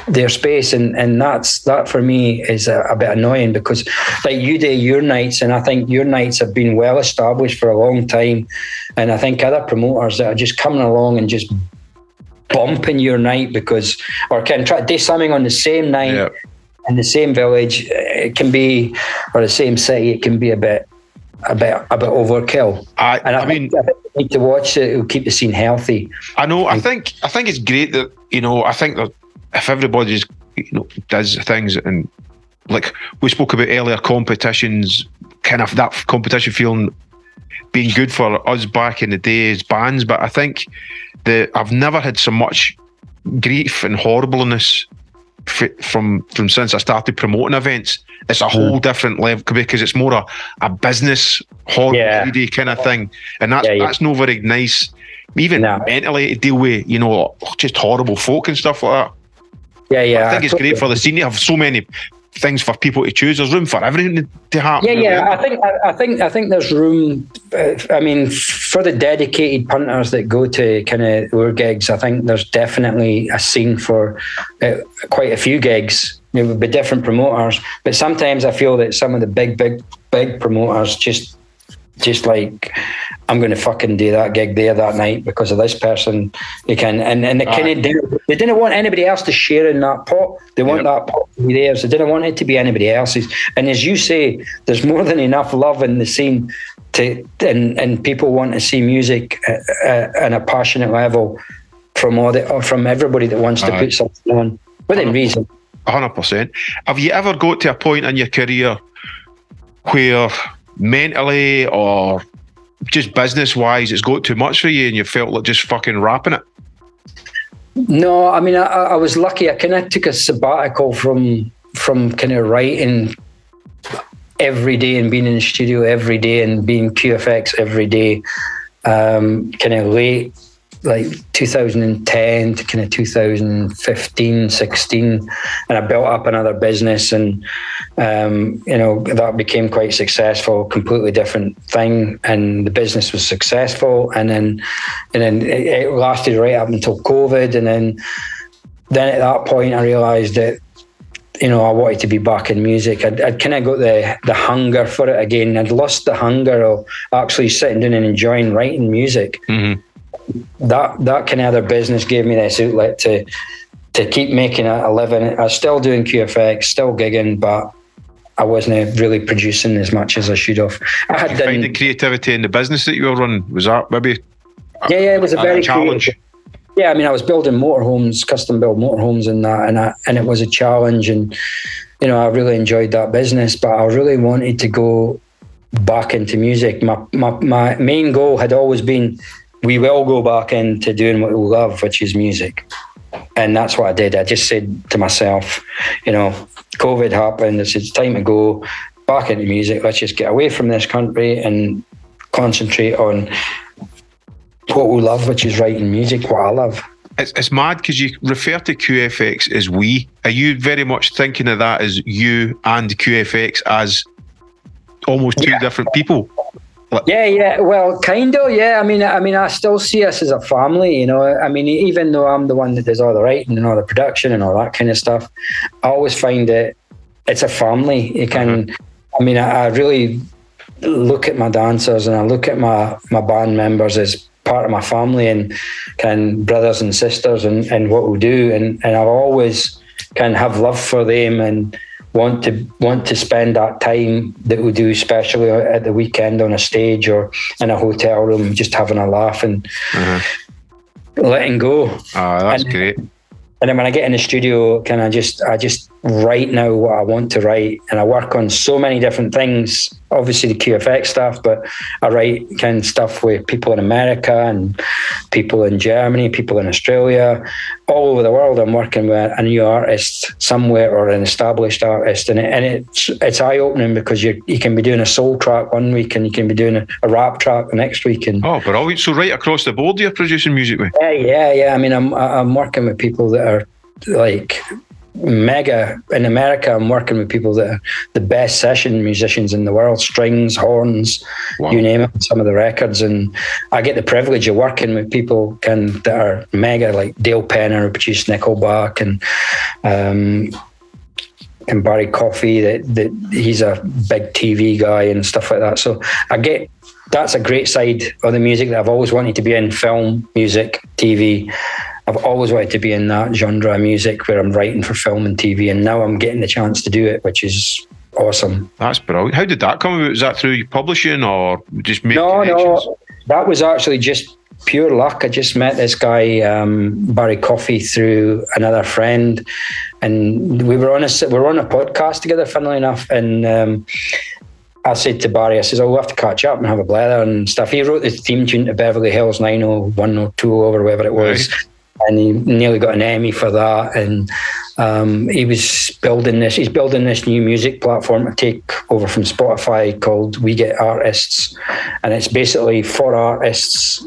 their space, and and that's that for me is a, a bit annoying because like you do your nights, and I think your nights have been well established for a long time, and I think other promoters that are just coming along and just bumping your night because or can try to do something on the same night Yeah. in the same village it can be or the same city it can be a bit a bit a bit overkill I, and I, I mean, think, I think we need to watch it it'll keep the scene healthy I know. I think. I think it's great that you know. I think that if everybody just you know does things and like we spoke about earlier, competitions, kind of that competition feeling being good for us back in the day as bands. But I think that I've never had so much grief and horribleness from from since I started promoting events. It's a whole hmm. different level because it's more a, a business Yeah. kind of thing, and that's Yeah, yeah. that's no very nice. Even No. mentally to deal with, you know, just horrible folk and stuff like that. Yeah, yeah. I think it's great for the scene to have so many things for people to choose. There's room for everything to happen. Yeah, yeah. I think I, I think I think there's room. Uh, I mean, for the dedicated punters that go to kind of our gigs, I think there's definitely a scene for uh, quite a few gigs. It would be different promoters, but sometimes I feel that some of the big, big, big promoters just, just like, I'm going to fucking do that gig there that night because of this person. They can, and and they kind of do. They didn't want anybody else to share in that pot. They want Yep. that pot to be theirs. They didn't want it to be anybody else's. And as you say, there's more than enough love in the scene to, and and people want to see music at a passionate level from all the, or from everybody that wants to put something on within reason. hundred percent. Have you ever got to a point in your career where mentally or just business wise it's got too much for you and you felt like just fucking wrapping it? No, I mean, I, I was lucky. I kind of took a sabbatical from from kind of writing every day and being in the studio every day and being QFX every day. Um, kind of late, like 2010 to kind of 2015, 16, and I built up another business, and um, you know that became quite successful. Completely different thing, and the business was successful, and then and then it, it lasted right up until COVID, and then then at that point I realised that you know I wanted to be back in music. I'd, I'd kind of got the the hunger for it again. I'd lost the hunger of actually sitting down and enjoying writing music. Mhm. That that kind of other business gave me this outlet to to keep making a, living. I was still doing QFX, still gigging, but I wasn't really producing as much as I should have. I had You done, find the creativity in the business that you were running was that maybe yeah, yeah, it was a a very challenge? creative- yeah, I mean, I was building motorhomes, custom built motorhomes, and that, and I, and it was a challenge, and you know, I really enjoyed that business, but I really wanted to go back into music. My my my main goal had always been, we will go back into doing what we love, which is music, and that's what I did. I just said to myself, you know, COVID happened. It's it's time to go back into music. Let's just get away from this country and concentrate on what we love, which is writing music, what I love. It's, it's mad because you refer to QFX as we. Are you very much thinking of that as you and QFX as almost two different people? Yeah, yeah. Well, kind of. Yeah. I mean, I mean, I still see us as a family. You know, I mean, even though I'm the one that does all the writing and all the production and all that kind of stuff, I always find it it's a family. You mm-hmm. can. I mean, I, I really look at my dancers and I look at my my band members as part of my family and kind brothers and sisters and, and what we do and and I've always kind of have love for them and want to want to spend that time that we do especially at the weekend on a stage or in a hotel room just having a laugh and letting go Ah, that's And- great. and then when I get in the studio, can I just I just write now what I want to write, and I work on so many different things. Obviously the QFX stuff, but I write kind of stuff with people in America and people in Germany, people in Australia, all over the world. I'm working with a new artist somewhere or an established artist, and it, and it's it's eye opening because you you can be doing a soul track one week and you can be doing a, a rap track the next week, and Oh, brilliant. So right across the board you're producing music with. yeah, yeah, yeah. I mean, I'm I'm working with people that are like mega in America. I'm working with people that are the best session musicians in the world, strings, horns, Wow. you name it. Some of the records, and I get the privilege of working with people can that are mega, like Dale Penner, who produced Nickelback, and um, and Barry Coffey. That that he's a big TV guy and stuff like that. So I get that's a great side of the music that I've always wanted to be in film, music, TV. I've always wanted to be in that genre of music where I'm writing for film and TV, and now I'm getting the chance to do it, which is awesome. That's brilliant. How did that come about? Was that through publishing or just making No, no, that was actually just pure luck. I just met this guy um, Barry Coffey through another friend, and we were on a we were on a podcast together. Funnily enough, and um, I said to Barry, I says, "Oh, we'll have to catch up and have a blather and stuff." He wrote the theme tune to Beverly Hills 90102 or 2 or whatever it was. And he nearly got an Emmy for that. And um, he was building this. He's building this new music platform to take over from Spotify called We Get Artists, and it's basically for artists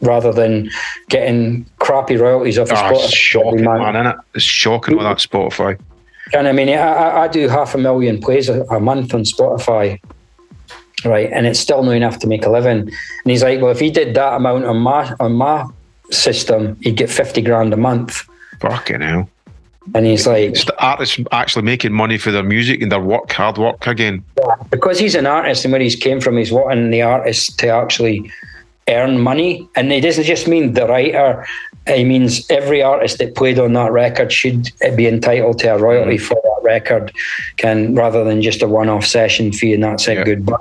rather than getting crappy royalties off of Ah, Spotify. it's shocking, month. man, innit? It's shocking with that Spotify. And I mean, I, I- I do half a million plays a, a month on Spotify, right? And it's still not enough to make a living. And he's like, well, if he did that amount on my on my system, he'd get fifty grand a month. Fucking hell. And he's like, It's the artists actually making money for their music and their work, hard work again. because he's an artist and where he's came from, he's wanting the artist to actually earn money. And it doesn't just mean the writer. He means every artist that played on that record should be entitled to a royalty mm-hmm. for that record, can rather than just a one-off session fee and that's it. Yeah. Goodbye.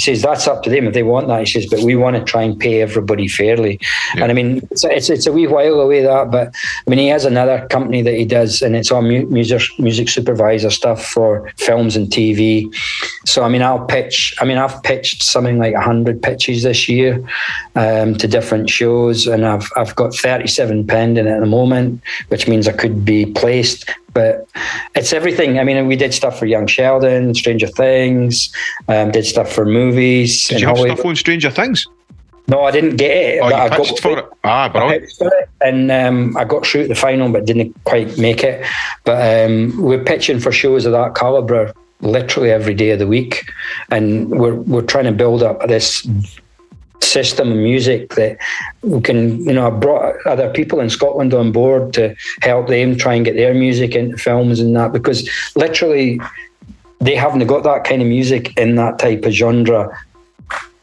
He says that's up to them if they want that. He says, but we want to try and pay everybody fairly. Yeah. And I mean, it's, it's it's a wee while away that, but I mean, he has another company that he does, and it's all mu- music music supervisor stuff for films and TV. So I mean, I'll pitch. I mean, I've pitched something like hundred pitches this year um, to different shows, and I've I've got thirty seven pending at the moment, which means I could be placed. But it's everything. I mean, we did stuff for Young Sheldon, Stranger Things, um, did stuff for movies. Did you have Hollywood. stuff on Stranger Things? No, I didn't get it. Oh, I got- for it? Ah, I brilliant. it, and um, I got through the final, but didn't quite make it. But um, we're pitching for shows of that caliber literally every day of the week, and we're we're trying to build up this system of music that we can, you know, I brought other people in Scotland on board to help them try and get their music into films and that because literally they haven't got that kind of music in that type of genre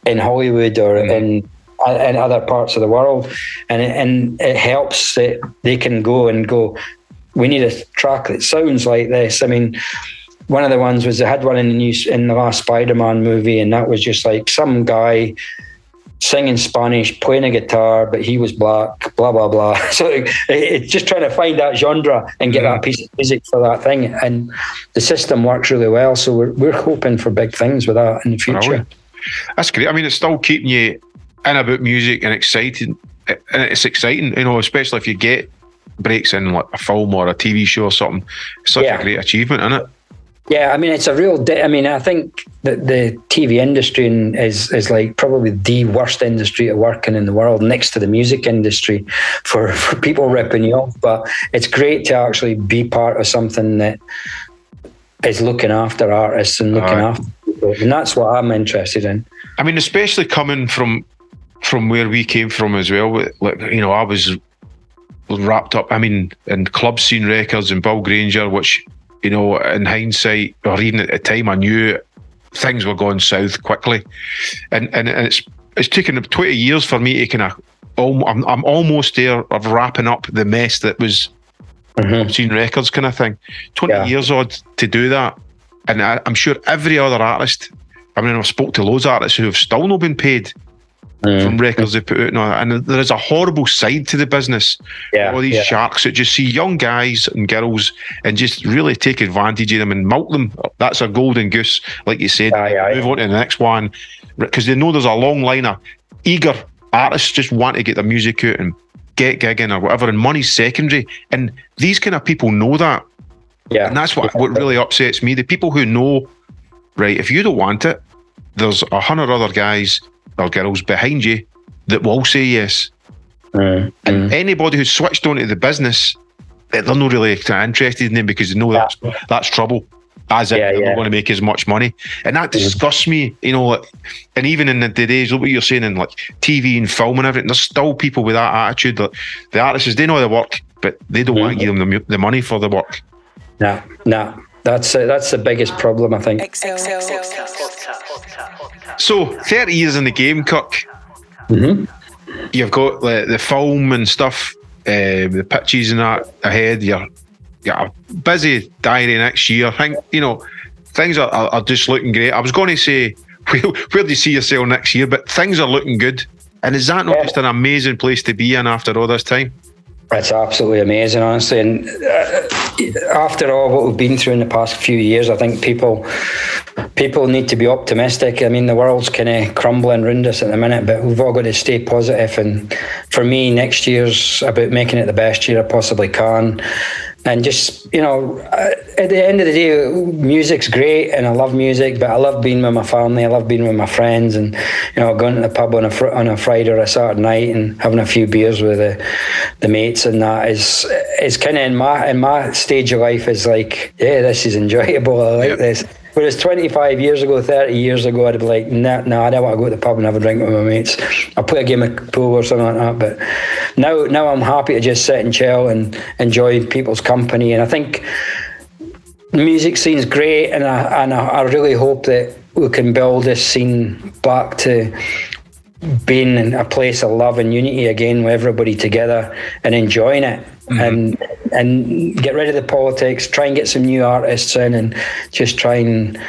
in Hollywood or mm-hmm. in in other parts of the world, and it, and it helps that they can go and go. We need a track that sounds like this. I mean, one of the ones was they had one in the new in the last Spider-Man movie, and that was just like some guy singing Spanish, playing a guitar, but he was black, blah blah blah. So it, it's just trying to find that genre and get that mm-hmm. piece of music for that thing, and the system works really well. So we're we're hoping for big things with that in the future. That's great. I mean, it's still keeping you in about music and exciting. And it's exciting, you know, especially if you get breaks in like a film or a TV show or something. It's such Yeah. a great achievement, isn't it? Yeah, I mean, it's a real. Di- I mean, I think that the TV industry is is like probably the worst industry to work in in the world, next to the music industry, for for people ripping you off. But it's great to actually be part of something that is looking after artists and looking Aye. after people, and that's what I'm interested in. I mean, especially coming from from where we came from as well. Like you know, I was wrapped up. I mean, in Clubscene records and Bill Grainger, which you know, in hindsight, or even at the time, I knew things were going south quickly, and and, and it's it's taken twenty years for me to kind of. I'm, I'm almost there of wrapping up the mess that was Mhm. scene records kind of thing. 20 Yeah. years odd to do that. And I, I'm sure every other artist, I mean, I've spoke to loads of artists who have still not been paid Mm. from records they put out. And, all and there is a horrible side to the business. Yeah, All these yeah. sharks that just see young guys and girls and just really take advantage of them and milk them. That's a golden goose, like you said. Aye, aye. Move on to the next one because they know there's a long line of eager artists just want to get their music out and get gigging or whatever, and money's secondary. And these kind of people know that. Yeah, And that's what, what really upsets me. The people who know, right, if you don't want it, there's a hundred other guys or girls behind you that will say yes. Mm, mm. Anybody who's switched on to the business, eh, they're not really interested in them because they know that's that's trouble. As if Yeah, they're yeah. not going to make as much money, and that disgusts me. You know, like, and even in the days, look what you're saying in like TV and film and everything. There's still people with that attitude. That the artists they know the work, but they don't want to give them the, the money for the work. No, no, that's uh, that's the biggest problem I think. So, 30 years in the game, Kirk. Mhm. You've got the, the film and stuff, uh, the pitches and that ahead. You're, you're a busy diary next year. I think, you know, things are, are, are just looking great. I was going to say, where, where do you see yourself next year? But things are looking good. And is that not Yeah. just an amazing place to be in after all this time? It's absolutely amazing, honestly. And uh, after all what we've been through in the past few years, I think people people need to be optimistic. I mean, the world's kind of crumbling around us at the minute, but we've all got to stay positive. And for me, next year's about making it the best year I possibly can. And just, you know, uh, at the end of the day, music's great and I love music, but I love being with my family. I love being with my friends and, you know, going to the pub on a, fr- on a Friday or a Saturday night and having a few beers with the, the mates and that is, is kind of in my, in my stage of life is like, yeah, this is enjoyable. I like Yep. this. Whereas 25 years ago, 30 years ago, I'd be like, no, no, I don't want to go to the pub and have a drink with my mates. I'll play a game of pool or something like that. But now, now I'm happy to just sit and chill and enjoy people's company. And I think music scene's great, and I and I, I really hope that we can build this scene back to being in a place of love and unity again with everybody together and enjoying it and and get rid of the politics try and get some new artists in and just try and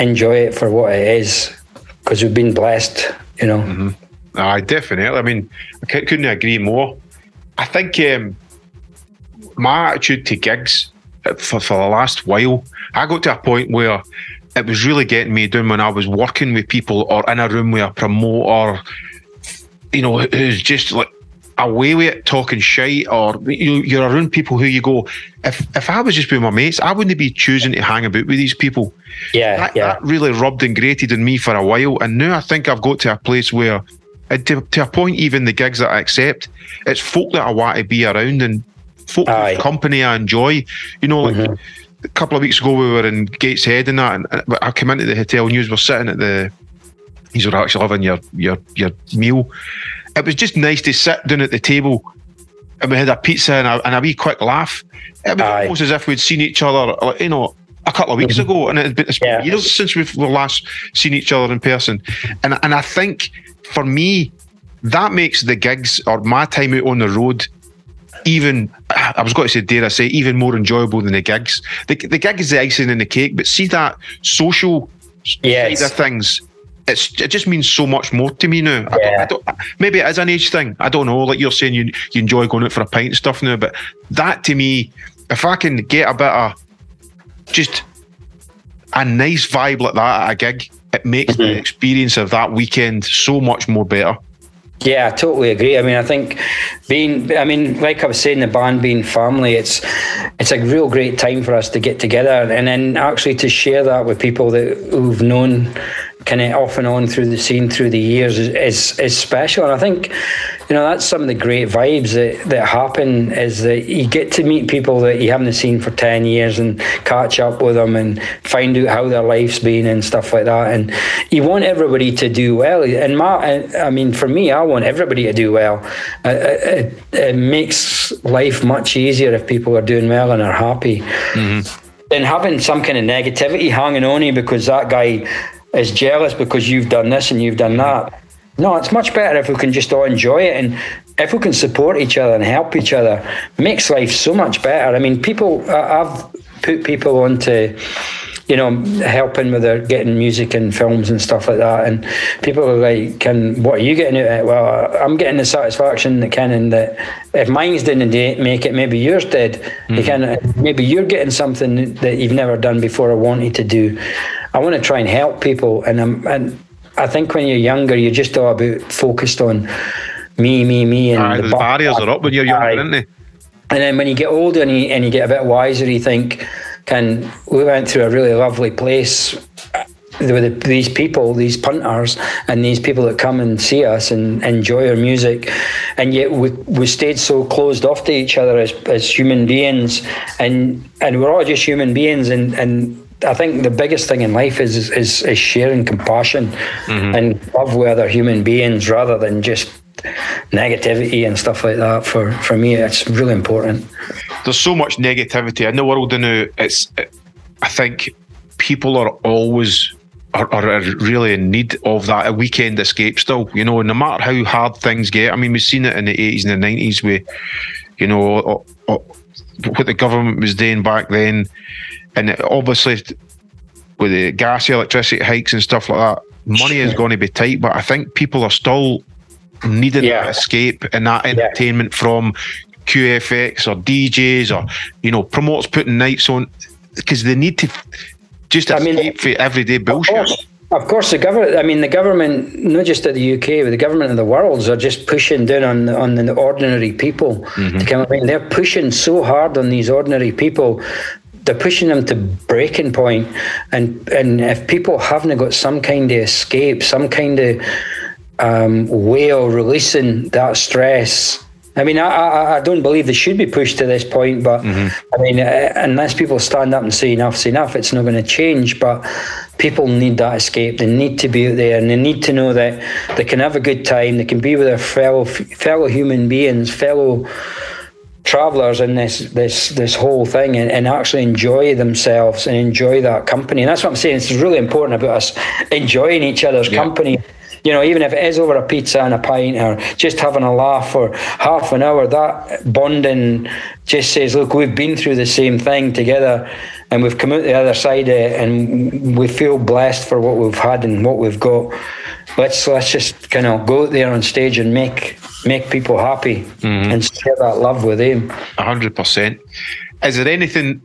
enjoy it for what it is because we've been blessed you know I definitely. I mean, I couldn't agree more. I think um, my attitude to gigs uh, for, for the last while, I got to a point where it was really getting me down when I was working with people or in a room with a promoter, you know, who's just like away with it, talking shit, or you, you're around people who you go, if if I was just with my mates, I wouldn't be choosing to hang about with these people yeah that, yeah that really rubbed and grated on me for a while. And now I think I've got to a place where, uh, to, to a point, even the gigs that I accept, it's folk that I want to be around and folk company I enjoy. You know, like a couple of weeks ago, we were in Gateshead and that, and I came into the hotel and you were sitting at the, you were actually having your, your, your meal. It was just nice to sit down at the table and we had a pizza and a, and a wee quick laugh. It was Aye. almost as if we'd seen each other, like, you know, a couple of weeks mm-hmm. ago, and it had been, it's been Yeah. years since we've last seen each other in person. And and I think for me, that makes the gigs or my time out on the road even. I was going to say, dare I say, even more enjoyable than the gigs. The, the gig is the icing in the cake, but see that social Yes. side of things. It's, it just means so much more to me now. I don't, I don't, maybe it is an age thing. I don't know. Like you're saying, you you enjoy going out for a pint and stuff now, but that to me, if I can get a bit of just a nice vibe like that at a gig, it makes the mm-hmm. experience of that weekend so much more better. Yeah, I totally agree. I mean, I think being, I mean, like I was saying, the band being family, it's it's a real great time for us to get together and then actually to share that with people that who've known kind of off and on through the scene through the years is, is is special. And I think, you know, that's some of the great vibes that, that happen is that you get to meet people that you haven't seen for 10 years and catch up with them and find out how their life's been and stuff like that. And you want everybody to do well. And my, I mean, for me, I want everybody to do well. It, it, it makes life much easier if people are doing well and are happy. Mm-hmm. And having some kind of negativity hanging on you because that guy is jealous because you've done this and you've done that. No, it's much better if we can just all enjoy it and if we can support each other and help each other. Makes life so much better. I mean, people, I've put people onto, you know, helping with their getting music and films and stuff like that. And people are like, "Can what are you getting out of it?" Well, I'm getting the satisfaction that can, and that if mine's didn't make it, maybe yours did. You mm. can, maybe you're getting something that you've never done before or wanted to do. I want to try and help people, and I'm, and I think when you're younger, you're just all about focused on me, me, me, and Aye, the the barriers are up when you're younger, Aye. aren't they? and then when you get older and you, and you get a bit wiser, you think, can we went through a really lovely place uh, with the, these people, these punters, and these people that come and see us and enjoy our music, and yet we, we stayed so closed off to each other as, as human beings, and and we're all just human beings, and and. I think the biggest thing in life is is, is sharing compassion and love with other human beings rather than just negativity and stuff like that. For for me, it's really important. there's so much negativity in the world now. It's, I think, people are always are, are really in need of that a weekend escape. Still, you know, no matter how hard things get. I mean, we've seen it in the 80s and the 90s with, you know, uh, uh, what the government was doing back then, and obviously with the gas, electricity hikes and stuff like that, money is going to be tight. But I think people are still needing Yeah. that escape and that entertainment from QFX or DJs or you know promoters putting nights on because they need to Just I mean- escape for everyday Of bullshit. course, of course, the government. I mean, the government, not just of the UK, but the government of the world, are just pushing down on on the ordinary people. To mm-hmm. come, I mean, they're pushing so hard on these ordinary people. They're pushing them to breaking point, and and if people haven't got some kind of escape, some kind of um, way of releasing that stress. I mean, I, I, I don't believe they should be pushed to this point, but I mean, uh, unless people stand up and say enough's enough, it's not going to change. But people need that escape. They need to be out there, and they need to know that they can have a good time. They can be with their fellow fellow human beings, fellow travelers in this this this whole thing and, and actually enjoy themselves and enjoy that company. And that's what I'm saying it's really important about us enjoying each other's Yeah. company. You know even if it is over a pizza and a pint or just having a laugh for half an hour that bonding just says look we've been through the same thing together and we've come out the other side of it and we feel blessed for what we've had and what we've got let's let's just kind of go out there on stage and make make people happy mm-hmm. and share that love with them. A hundred percent. Is there anything?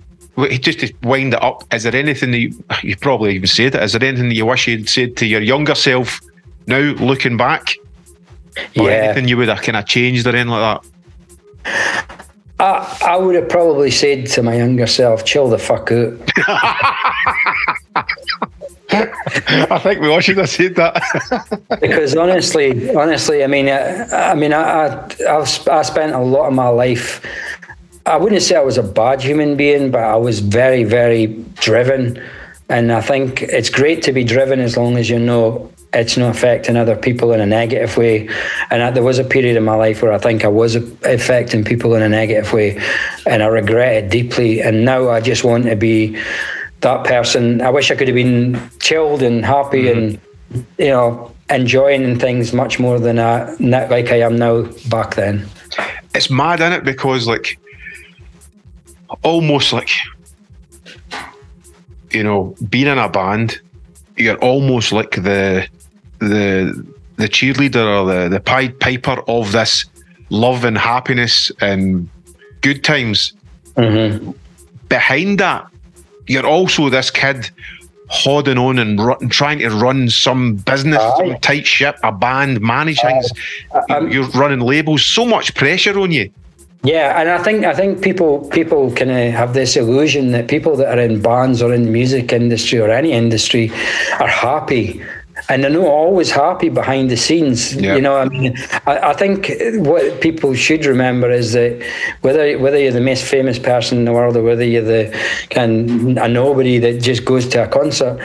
Just to wind it up, is there anything that you, you probably even said it? Is there anything that you wish you'd said to your younger self now, looking back? Or Yeah. anything you would have kind of changed or anything like that? I, I would have probably said to my younger self, chill the fuck out. I think we all should have said that. because honestly, honestly, I mean, I, I mean, I, I, I've I spent a lot of my life. I wouldn't say I was a bad human being, but I was very, very driven, and I think it's great to be driven as long as you know it's not affecting other people in a negative way. And I, there was a period in my life where I think I was affecting people in a negative way, and I regret it deeply. And now I just want to be that person. I wish I could have been chilled and happy and mm-hmm. you know enjoying things much more than I not like I am now back then. it's mad in it because like almost like you know being in a band you're almost like the the the cheerleader or the the pied piper of this love and happiness and good times mm-hmm. behind that you're also this kid holding on and run, trying to run some business, some tight ship, a band, manage things. um, You're running labels, so much pressure on you. Yeah, and I think I think people people kind of have this illusion that people that are in bands or in the music industry or any industry are happy. And they're not always happy behind the scenes. Yeah. You know, I mean, I, I think what people should remember is that whether whether you're the most famous person in the world or whether you're the kind a nobody that just goes to a concert,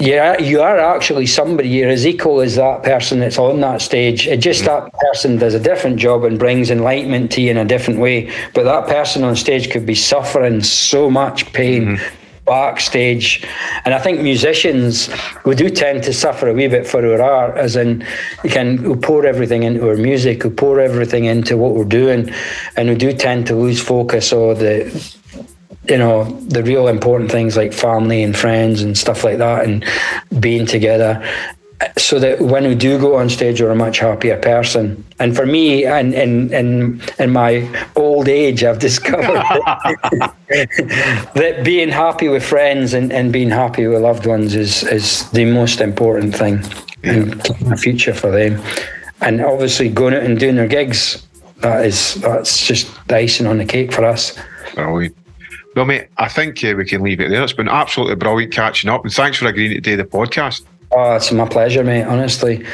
yeah, you are actually somebody. You're as equal as that person that's on that stage. It just that person does a different job and brings enlightenment to you in a different way. But that person on stage could be suffering so much pain mm-hmm. Backstage. And I think musicians we do tend to suffer a wee bit for our art, as in we can we pour everything into our music, we pour everything into what we're doing, and we do tend to lose focus or the you know the real important things like family and friends and stuff like that and being together so that when we do go on stage we're a much happier person and for me and in in in my old age i've discovered that, that being happy with friends and, and being happy with loved ones is is the most important thing and keeping a future for them and obviously going out and doing their gigs that is that's just the icing on the cake for us Brilliant. Well, mate, I think uh, we can leave it there. It's been absolutely brilliant catching up, and thanks for agreeing to do the podcast. Oh, it's my pleasure, mate. Honestly,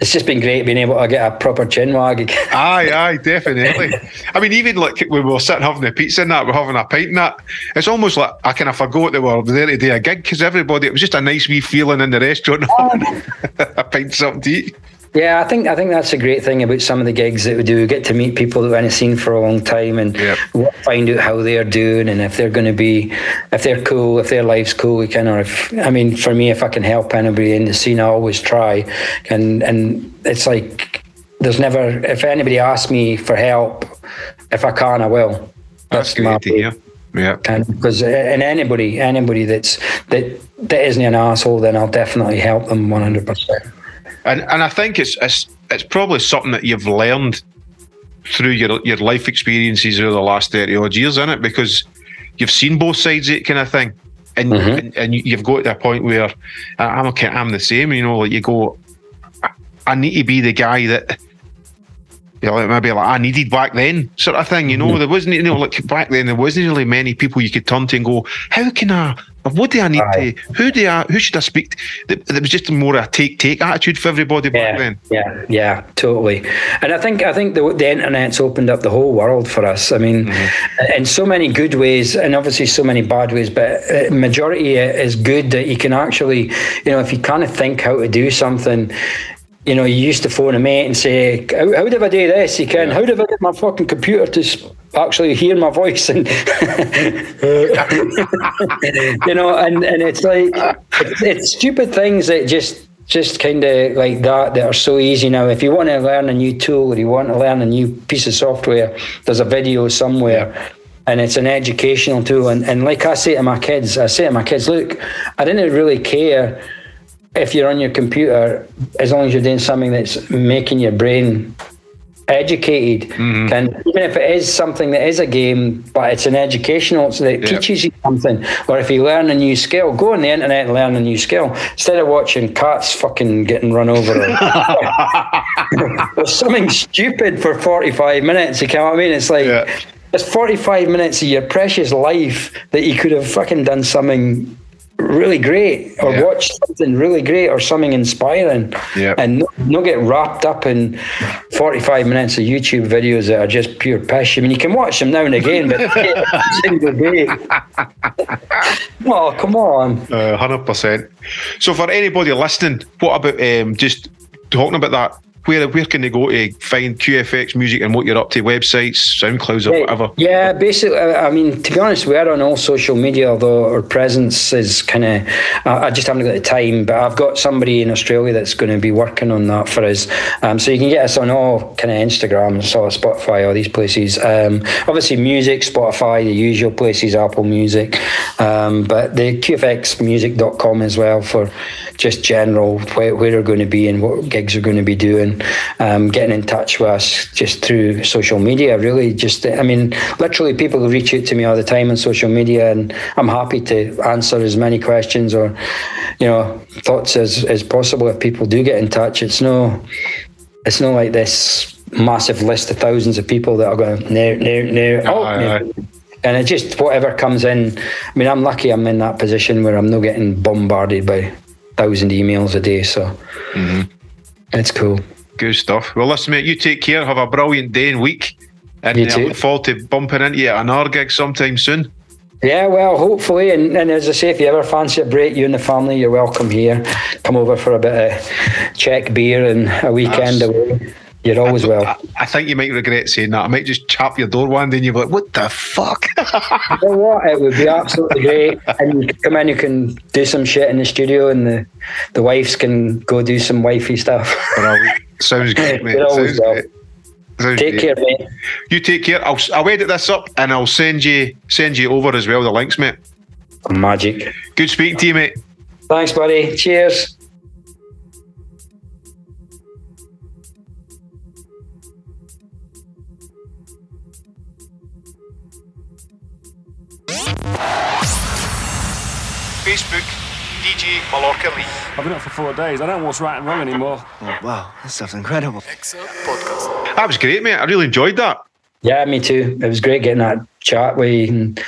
it's just been great being able to get a proper chin wag. again. Aye, aye, definitely. I mean, even like when we were sitting having a pizza and that, we're having a pint and that, it's almost like I kind of forgot that we were there to do a gig because everybody, it was just a nice wee feeling in the restaurant. Oh, a pint something to eat. Yeah, I think I think that's a great thing about some of the gigs that we do. We get to meet people that we haven't seen for a long time and Yep. find out how they're doing and if they're going to be, if they're cool, if their life's cool. We can, or if I mean, for me, if I can help anybody in the scene, I always try. And and it's like there's never if anybody asks me for help, if I can, I will. That's, my great to hear. Yeah. because uh, and anybody anybody that's that that isn't an asshole then I'll definitely help them 100% And and I think it's it's it's probably something that you've learned through your your life experiences over the last thirty odd years, in it? Because you've seen both sides of it kind of thing. and Mhm. and, and you- you've got to a point where I'm okay, I'm the same. You know, like you go, I, I need to be the guy that. You know, maybe like I needed back then, sort of thing. You know, there wasn't, you know, like back then there wasn't really many people you could turn to and go, "How can I? What do I need Aye. to? Who do I? Who should I speak?" to? There there was just more a take take attitude for everybody back Yeah, then. yeah, yeah, totally. And I think I think the, the internet's opened up the whole world for us. I mean, in so many good ways, and obviously so many bad ways. But uh, majority is good that you can actually, you know, if you kind of think how to do something. You know, you used to phone a mate and say, "How, how do I do this?" You can. How do I get my fucking computer to actually hear my voice? And you know, and and it's like it's, it's stupid things that just just kind of like that that are so easy now. If you want to learn a new tool or you want to learn a new piece of software, there's a video somewhere. And it's an educational tool. And, and like I say to my kids, I say to my kids, look, I didn't really care if you're on your computer as long as you're doing something that's making your brain educated. Mm-hmm. And even if it is something that is a game, but it's an educational, so that it Yeah. teaches you something. Or if you learn a new skill, go on the internet and learn a new skill instead of watching cats fucking getting run over. or, or something stupid for 45 minutes. You know what I mean? It's like. Yeah. It's 45 minutes of your precious life that you could have fucking done something really great or Yeah. watched something really great or something inspiring Yeah. and not, not get wrapped up in 45 minutes of YouTube videos that are just pure pish. I mean, you can watch them now and again, but single day. Oh, come on. Uh, Hundred percent. So for anybody listening, what about um, just talking about that? Where where can they go to find QFX music and what you're up to? Websites, SoundClouds, or whatever. Yeah, basically, I mean, to be honest, we're on all social media, although our presence is kind of, I I just haven't got the time, but I've got somebody in Australia that's going to be working on that for us. Um, so you can get us on all kind of Instagram, so Spotify, all these places. Um, obviously, music, Spotify, the usual places, Apple Music, um, but the QFXmusic.com as well for just general where, where we're going to be and what gigs we're going to be doing. Um, getting in touch with us just through social media, really. Just, I mean, literally, people reach out to me all the time on social media, and I'm happy to answer as many questions or, you know, thoughts as, as possible if people do get in touch. It's no, it's not like this massive list of thousands of people that are going, no, no, no. Oh, no. And it just whatever comes in. I mean, I'm lucky I'm in that position where I'm not getting bombarded by thousand emails a day. So Mm-hmm. it's cool. Good stuff. Well, listen, mate. You take care. Have a brilliant day and week. And You uh, I look forward to bumping into you at another gig sometime soon. Yeah, well, hopefully, and, and as I say, if you ever fancy a break, you and the family, you're welcome here. Come over for a bit of Czech beer and a weekend away. You're always I, welcome. I think you might regret saying that. I might just chap your door one day and you'll be like, what the fuck? You know what? It would be absolutely great. And you can come in, you can do some shit in the studio, and the, the wives can go do some wifey stuff. Sounds good, mate. Sounds great. Sounds Take great. care, mate. You take care. I'll I'll edit this up and I'll send you send you over as well the links, mate. Magic. Good speaking to you, mate. Thanks, buddy. Cheers. DJ Mallorca Lee. I've been up for four days. I don't know what's right and wrong anymore. Oh, wow, that stuff's incredible. That was great, mate. I really enjoyed that. Yeah, me too. It was great getting that chat with you. And